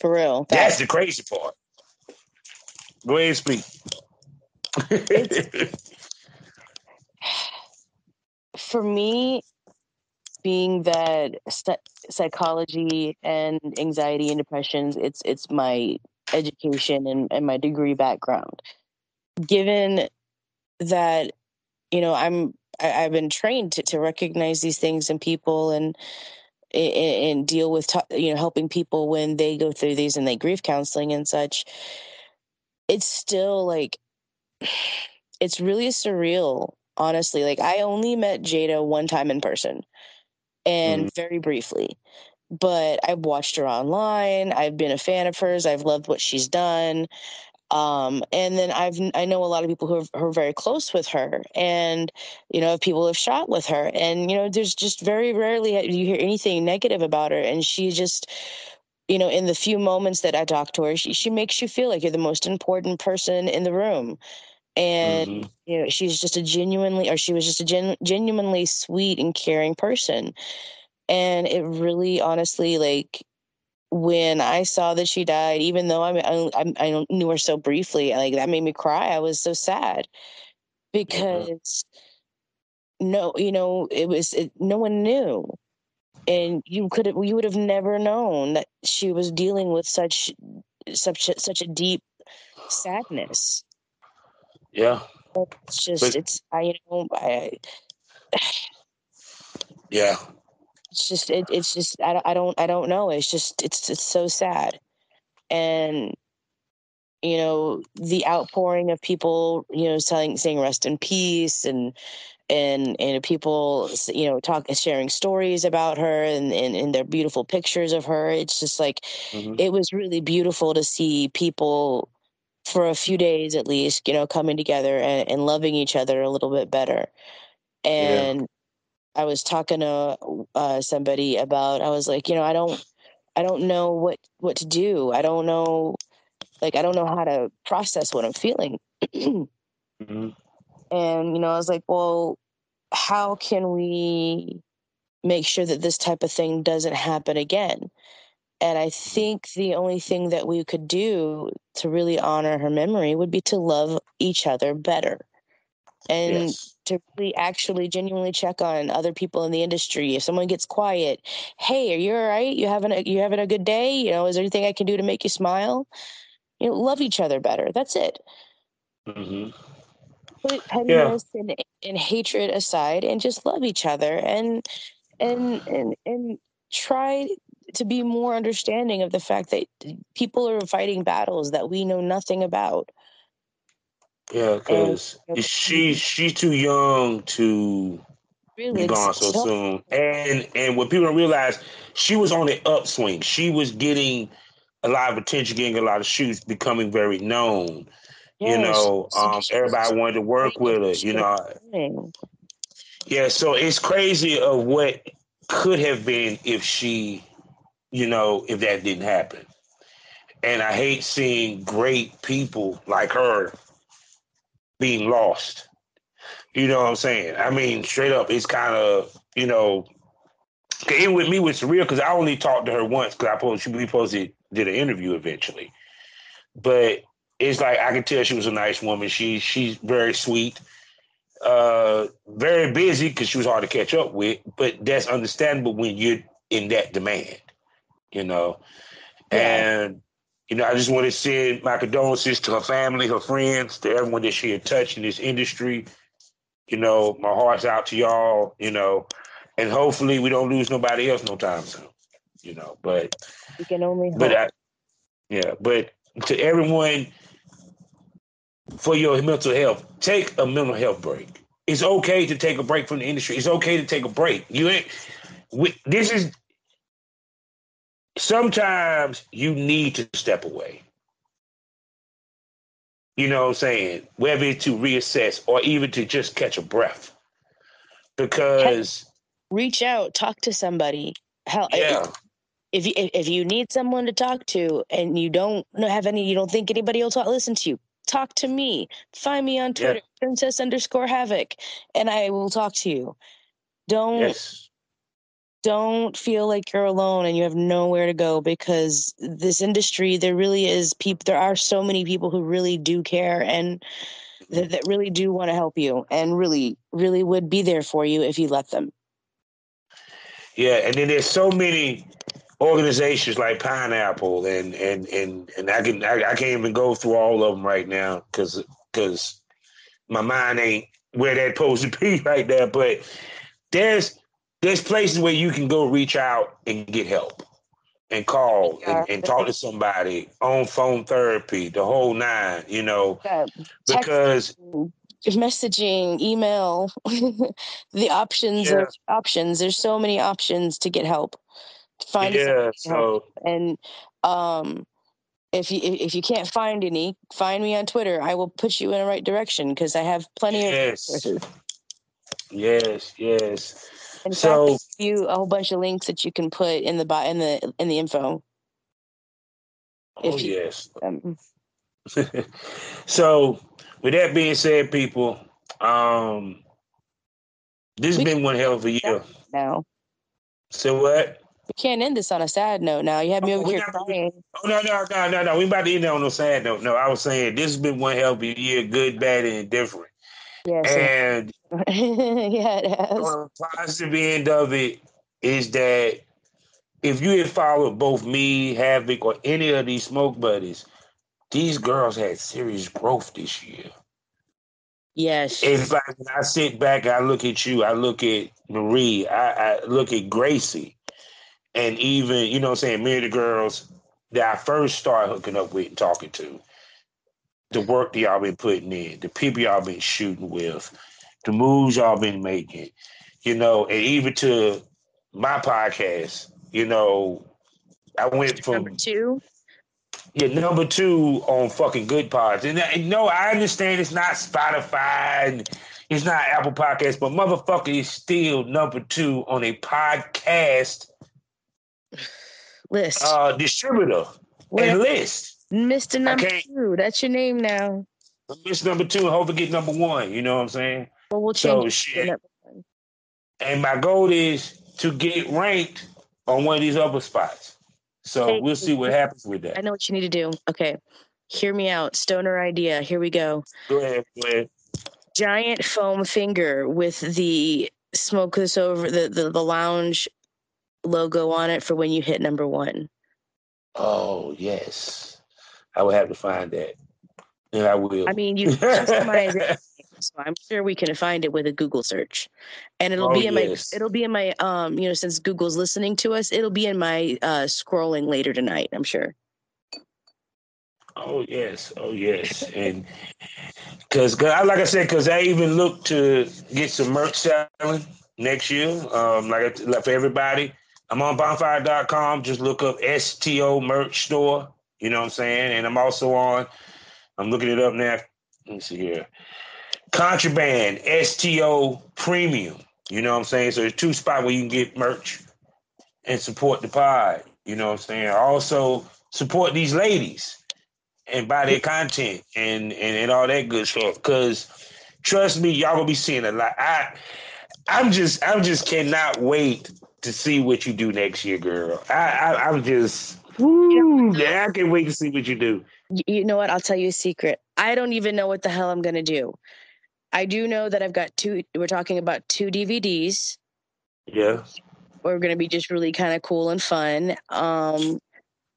S4: for real
S3: That's the crazy part. Go ahead and speak. (laughs)
S4: for me being that st- psychology and anxiety and depressions it's it's my education and, and my degree background given that you know i'm I, i've been trained to, to recognize these things in people and and, and deal with you know helping people when they go through these and they grief counseling and such. It's still like (sighs) it's really surreal honestly. Like i only met jada one time in person and mm-hmm. very briefly but i've watched her online. I've been a fan of hers. I've loved what she's done um and then i've i know a lot of people who are, who are very close with her and you know people have shot with her and you know there's just very rarely you hear anything negative about her and she just you know in the few moments that i talk to her she, she makes you feel like you're the most important person in the room and
S3: Mhm.
S4: you know she's just a genuinely or she was just a gen, genuinely sweet and caring person and it really honestly like when i saw that she died even though i i, I knew her so briefly like that made me cry. I was so sad mm-hmm. because no you know it was it, no one knew. And you could have you would have never known that she was dealing with such such a, such a deep sadness.
S3: Yeah,
S4: it's just
S3: But-
S4: it's i you know i
S3: yeah.
S4: It's just it, it's just I, don't- I don't i don't know it's just it's it's so sad and you know the outpouring of people you know saying saying rest in peace and and and people you know talk sharing stories about her and and, and their beautiful pictures of her it's just like mm-hmm. it was really beautiful to see people for a few days at least you know coming together and, and loving each other a little bit better and. I was talking to uh, somebody about i was like you know i don't i don't know what what to do i don't know like I don't know how to process what I'm feeling. (clears throat) mm-hmm. And you know, I was like, well, how can we make sure that this type of thing doesn't happen again? And I mm-hmm. think the only thing that we could do to really honor her memory would be to love each other better and yes. to really actually genuinely check on other people in the industry. If someone gets quiet, hey, are you all right? You having a you having a good day? You know, is there anything I can do to make you smile? you know, love each other better. That's it. Mm-hmm. Put pettiness yeah. and, and hatred aside and just love each other and and and and try to be more understanding of the fact that people are fighting battles that we know nothing about.
S3: Yeah, because she she's too young to really, be gone so soon. And and what people don't realize, she was on the upswing. She was getting a lot of attention, getting a lot of shoots, becoming very known. Yes. You know, um, everybody wanted to work with her. You know, yeah. So it's crazy of what could have been if she, you know, if that didn't happen. And I hate seeing great people like her being lost. You know what I'm saying? I mean, straight up, it's kind of, you know, it with me was surreal because I only talked to her once because I supposed she be posted did an interview eventually. But it's like I could tell she was a nice woman. She she's very sweet, uh, very busy because she was hard to catch up with. But that's understandable when you're in that demand, you know. Yeah. And you know, I just want to send my condolences to her family, her friends, to everyone that she had touched in this industry. You know, my heart's out to y'all. You know, and hopefully we don't lose nobody else no time soon you know. But
S4: you can only hope.
S3: But I, yeah, but to everyone, for your mental health, take a mental health break. It's okay to take a break from the industry. It's okay to take a break. You ain't. We, this is. Sometimes you need to step away. You know what I'm saying? Whether it's to reassess or even to just catch a breath. Because
S4: reach out, talk to somebody. Hell, yeah if you if you need someone to talk to and you don't have any you don't think anybody will talk listen to you talk to me find me on twitter yeah. princess underscore havoc and i will talk to you don't yes. Don't feel like you're alone and you have nowhere to go because this industry there really is people there are so many people who really do care and that, that really do want to help you and really really would be there for you if you let them
S3: yeah and then there's so many organizations like Pineapple and and and and I can I, I can't even go through all of them right now because because my mind ain't where that supposed to be (laughs) right there. But there's there's places where you can go reach out and get help and call and, and talk to somebody on phone therapy, the whole nine, you know, because
S4: messaging, email, (laughs) the options yeah. options. There's so many options to get help To find yeah, so and um if you if you can't find any, find me on Twitter. I will put you in the right direction because I have plenty
S3: yes. of resources. Yes, yes.
S4: In so, fact, you a whole bunch of links that you can put in the bot in the in the info.
S3: Oh you, yes. Um, (laughs) so, with that being said, people, um, this has been one hell of a year.
S4: Now.
S3: So what?
S4: We can't end this on a sad note now. You have me oh, over here not, crying.
S3: Oh, no, no, no, no, no. We about to end it on a sad note. No, I was saying this has been one hell of a year, good, bad, and indifferent. Yes. And (laughs)
S4: yeah, it has.
S3: The positive end of it is that if you had followed both me, Havoc, or any of these smoke buddies, these girls had serious growth this year.
S4: Yes.
S3: In fact, when I sit back, I look at you, I look at Marie, I, I look at Gracie and even you know, I'm saying many of the girls that I first started hooking up with and talking to, the work that y'all been putting in, the people y'all been shooting with, the moves y'all been making, you know, and even to my podcast, you know, I went from
S4: Number two.
S3: yeah, number two on fucking Goodpods. And, and no, I understand it's not Spotify and it's not Apple Podcasts, but motherfucker is still number two on a podcast (sighs)
S4: List.
S3: uh distributor
S4: Well,
S3: and list.
S4: Mr. Number Two. That's your name now.
S3: It's number two and hope to get number one. You know what I'm saying?
S4: Well, we'll change
S3: shit. And my goal is to get ranked on one of these other spots. So
S4: Hey,
S3: we'll see what happens with that.
S4: I know what you need to do. Okay. Hear me out. Stoner idea. Here we go.
S3: Go ahead, go ahead.
S4: Giant foam finger with the smoke this over the, the, the lounge logo on it for when you hit number one.
S3: Oh yes, I will have to find that, and I will.
S4: I mean, you customize it, (laughs) so I'm sure we can find it with a Google search, and it'll
S3: Oh,
S4: be in my it'll be in my um you know since Google's listening to us, it'll be in my uh scrolling later tonight. I'm sure.
S3: Oh yes, oh yes, and because like I said, because I even look to get some merch selling next year. Um, like, I- like for everybody, I'm on bonfire.com. Just look up STO merch store. You know what I'm saying? And I'm also on. I'm looking it up now. Let me see here. Contraband STO Premium. You know what I'm saying? So there's two spots where you can get merch and support the pod. You know what I'm saying? Also support these ladies and buy their content and and, and all that good stuff. Cause trust me, y'all gonna be seeing a lot. I I'm just I'm just cannot wait to see what you do next year, girl. I, I I'm just woo, I can't wait to see what you do.
S4: You know what? I'll tell you a secret. I don't even know what the hell I'm gonna do. I do know that I've got two. We're talking about two DVDs.
S3: Yeah.
S4: We're gonna be just really kind of cool and fun. Um,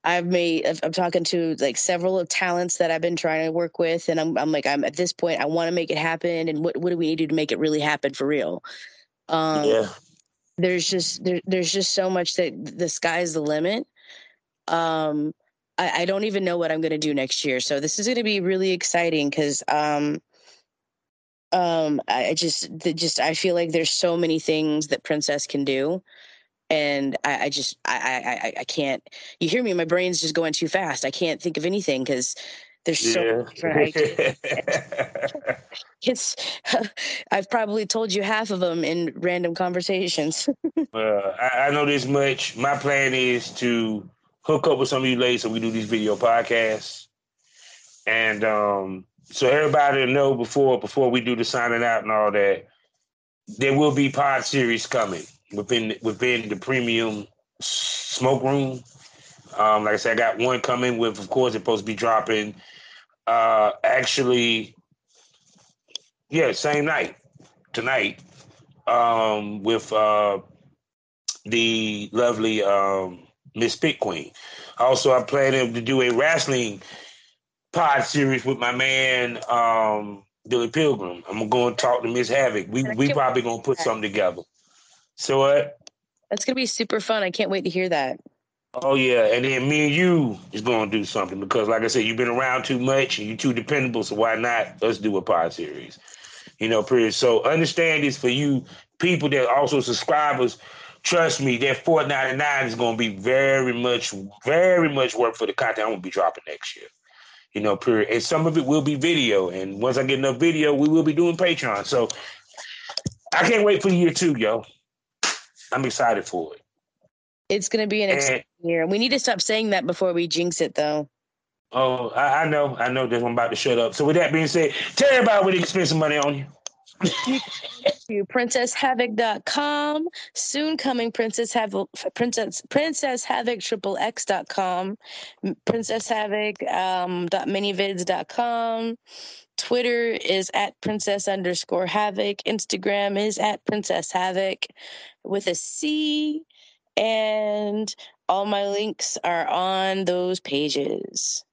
S4: I've made. I'm talking to like several of talents that I've been trying to work with, and I'm. I'm like, I'm at this point. I want to make it happen, and what what do we need to do to make it really happen for real? Um,
S3: yeah.
S4: there's just there, there's just so much that the sky's the limit. Um, I, I don't even know what I'm going to do next year, so this is going to be really exciting because um, um, I just the, just I feel like there's so many things that Princess can do, and I, I just I, I I can't. You hear me? My brain's just going too fast. I can't think of anything because there's so
S3: Yeah.
S4: many different (laughs) it's (laughs) I've probably told you half of them in random conversations. (laughs)
S3: Well, I, I know this much. My plan is to hook up with some of you ladies so we do these video podcasts. And um, so everybody know before before we do the signing out and all that, there will be pod series coming within within the premium smoke room. Um, like I said, I got one coming with, of course, it's supposed to be dropping uh actually yeah, same night, tonight. Um, with uh the lovely um, Miss Pit Queen. Also, I'm planning to do a wrestling pod series with my man um, Billy Pilgrim. I'm gonna talk to Miss Havoc. We we probably gonna put something together. So what?
S4: That's gonna be super fun. I can't wait to hear that.
S3: Oh yeah, and then me and you is gonna do something because, like I said, you've been around too much and you're too dependable. So why not? Let's do a pod series. You know, period. So understand this for you people that are also subscribers. Trust me, that four ninety nine is gonna be very much, very much work for the content I'm gonna be dropping next year. You know, period. And some of it will be video. And once I get enough video, we will be doing Patreon. So I can't wait for year two, yo. I'm excited for it.
S4: It's gonna be an
S3: And-
S4: exciting year. We need to stop saying that before we jinx it, though.
S3: Oh, I, I know, I know that I'm about to shut up. So with that being said, tell everybody where they can spend some money on you.
S4: To princesshavoc.com, soon coming Princess Havoc, Princess Princess Havoc Triple X.com, Princess Havoc um, dot manyvids.com. Twitter is at princess underscore havoc. Instagram is at princess havoc with a C. And all my links are on those pages.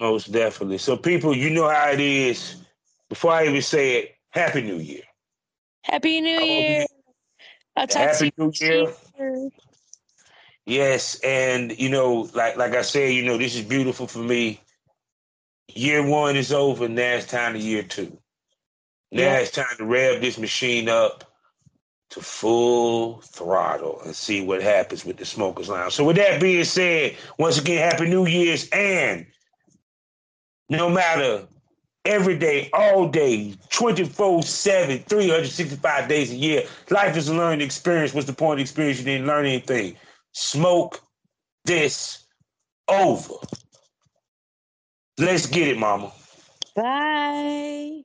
S3: Most definitely. So people, you know how it is. Before I even say it, Happy New Year.
S4: Happy New Year. I'll talk
S3: Happy New Year. Yes, and you know, like like I said, you know, this is beautiful for me. year one is over. Now it's time to year two. Now
S4: Yeah.
S3: it's time to rev this machine up to full throttle and see what happens with the Smokers Lounge. So, with that being said, once again, Happy New Year's. And no matter every day, all day, 24 7, 365 days a year, life is a learning experience. What's the point of the experience? You didn't learn anything. Smoke this over. Let's get it, mama.
S4: Bye.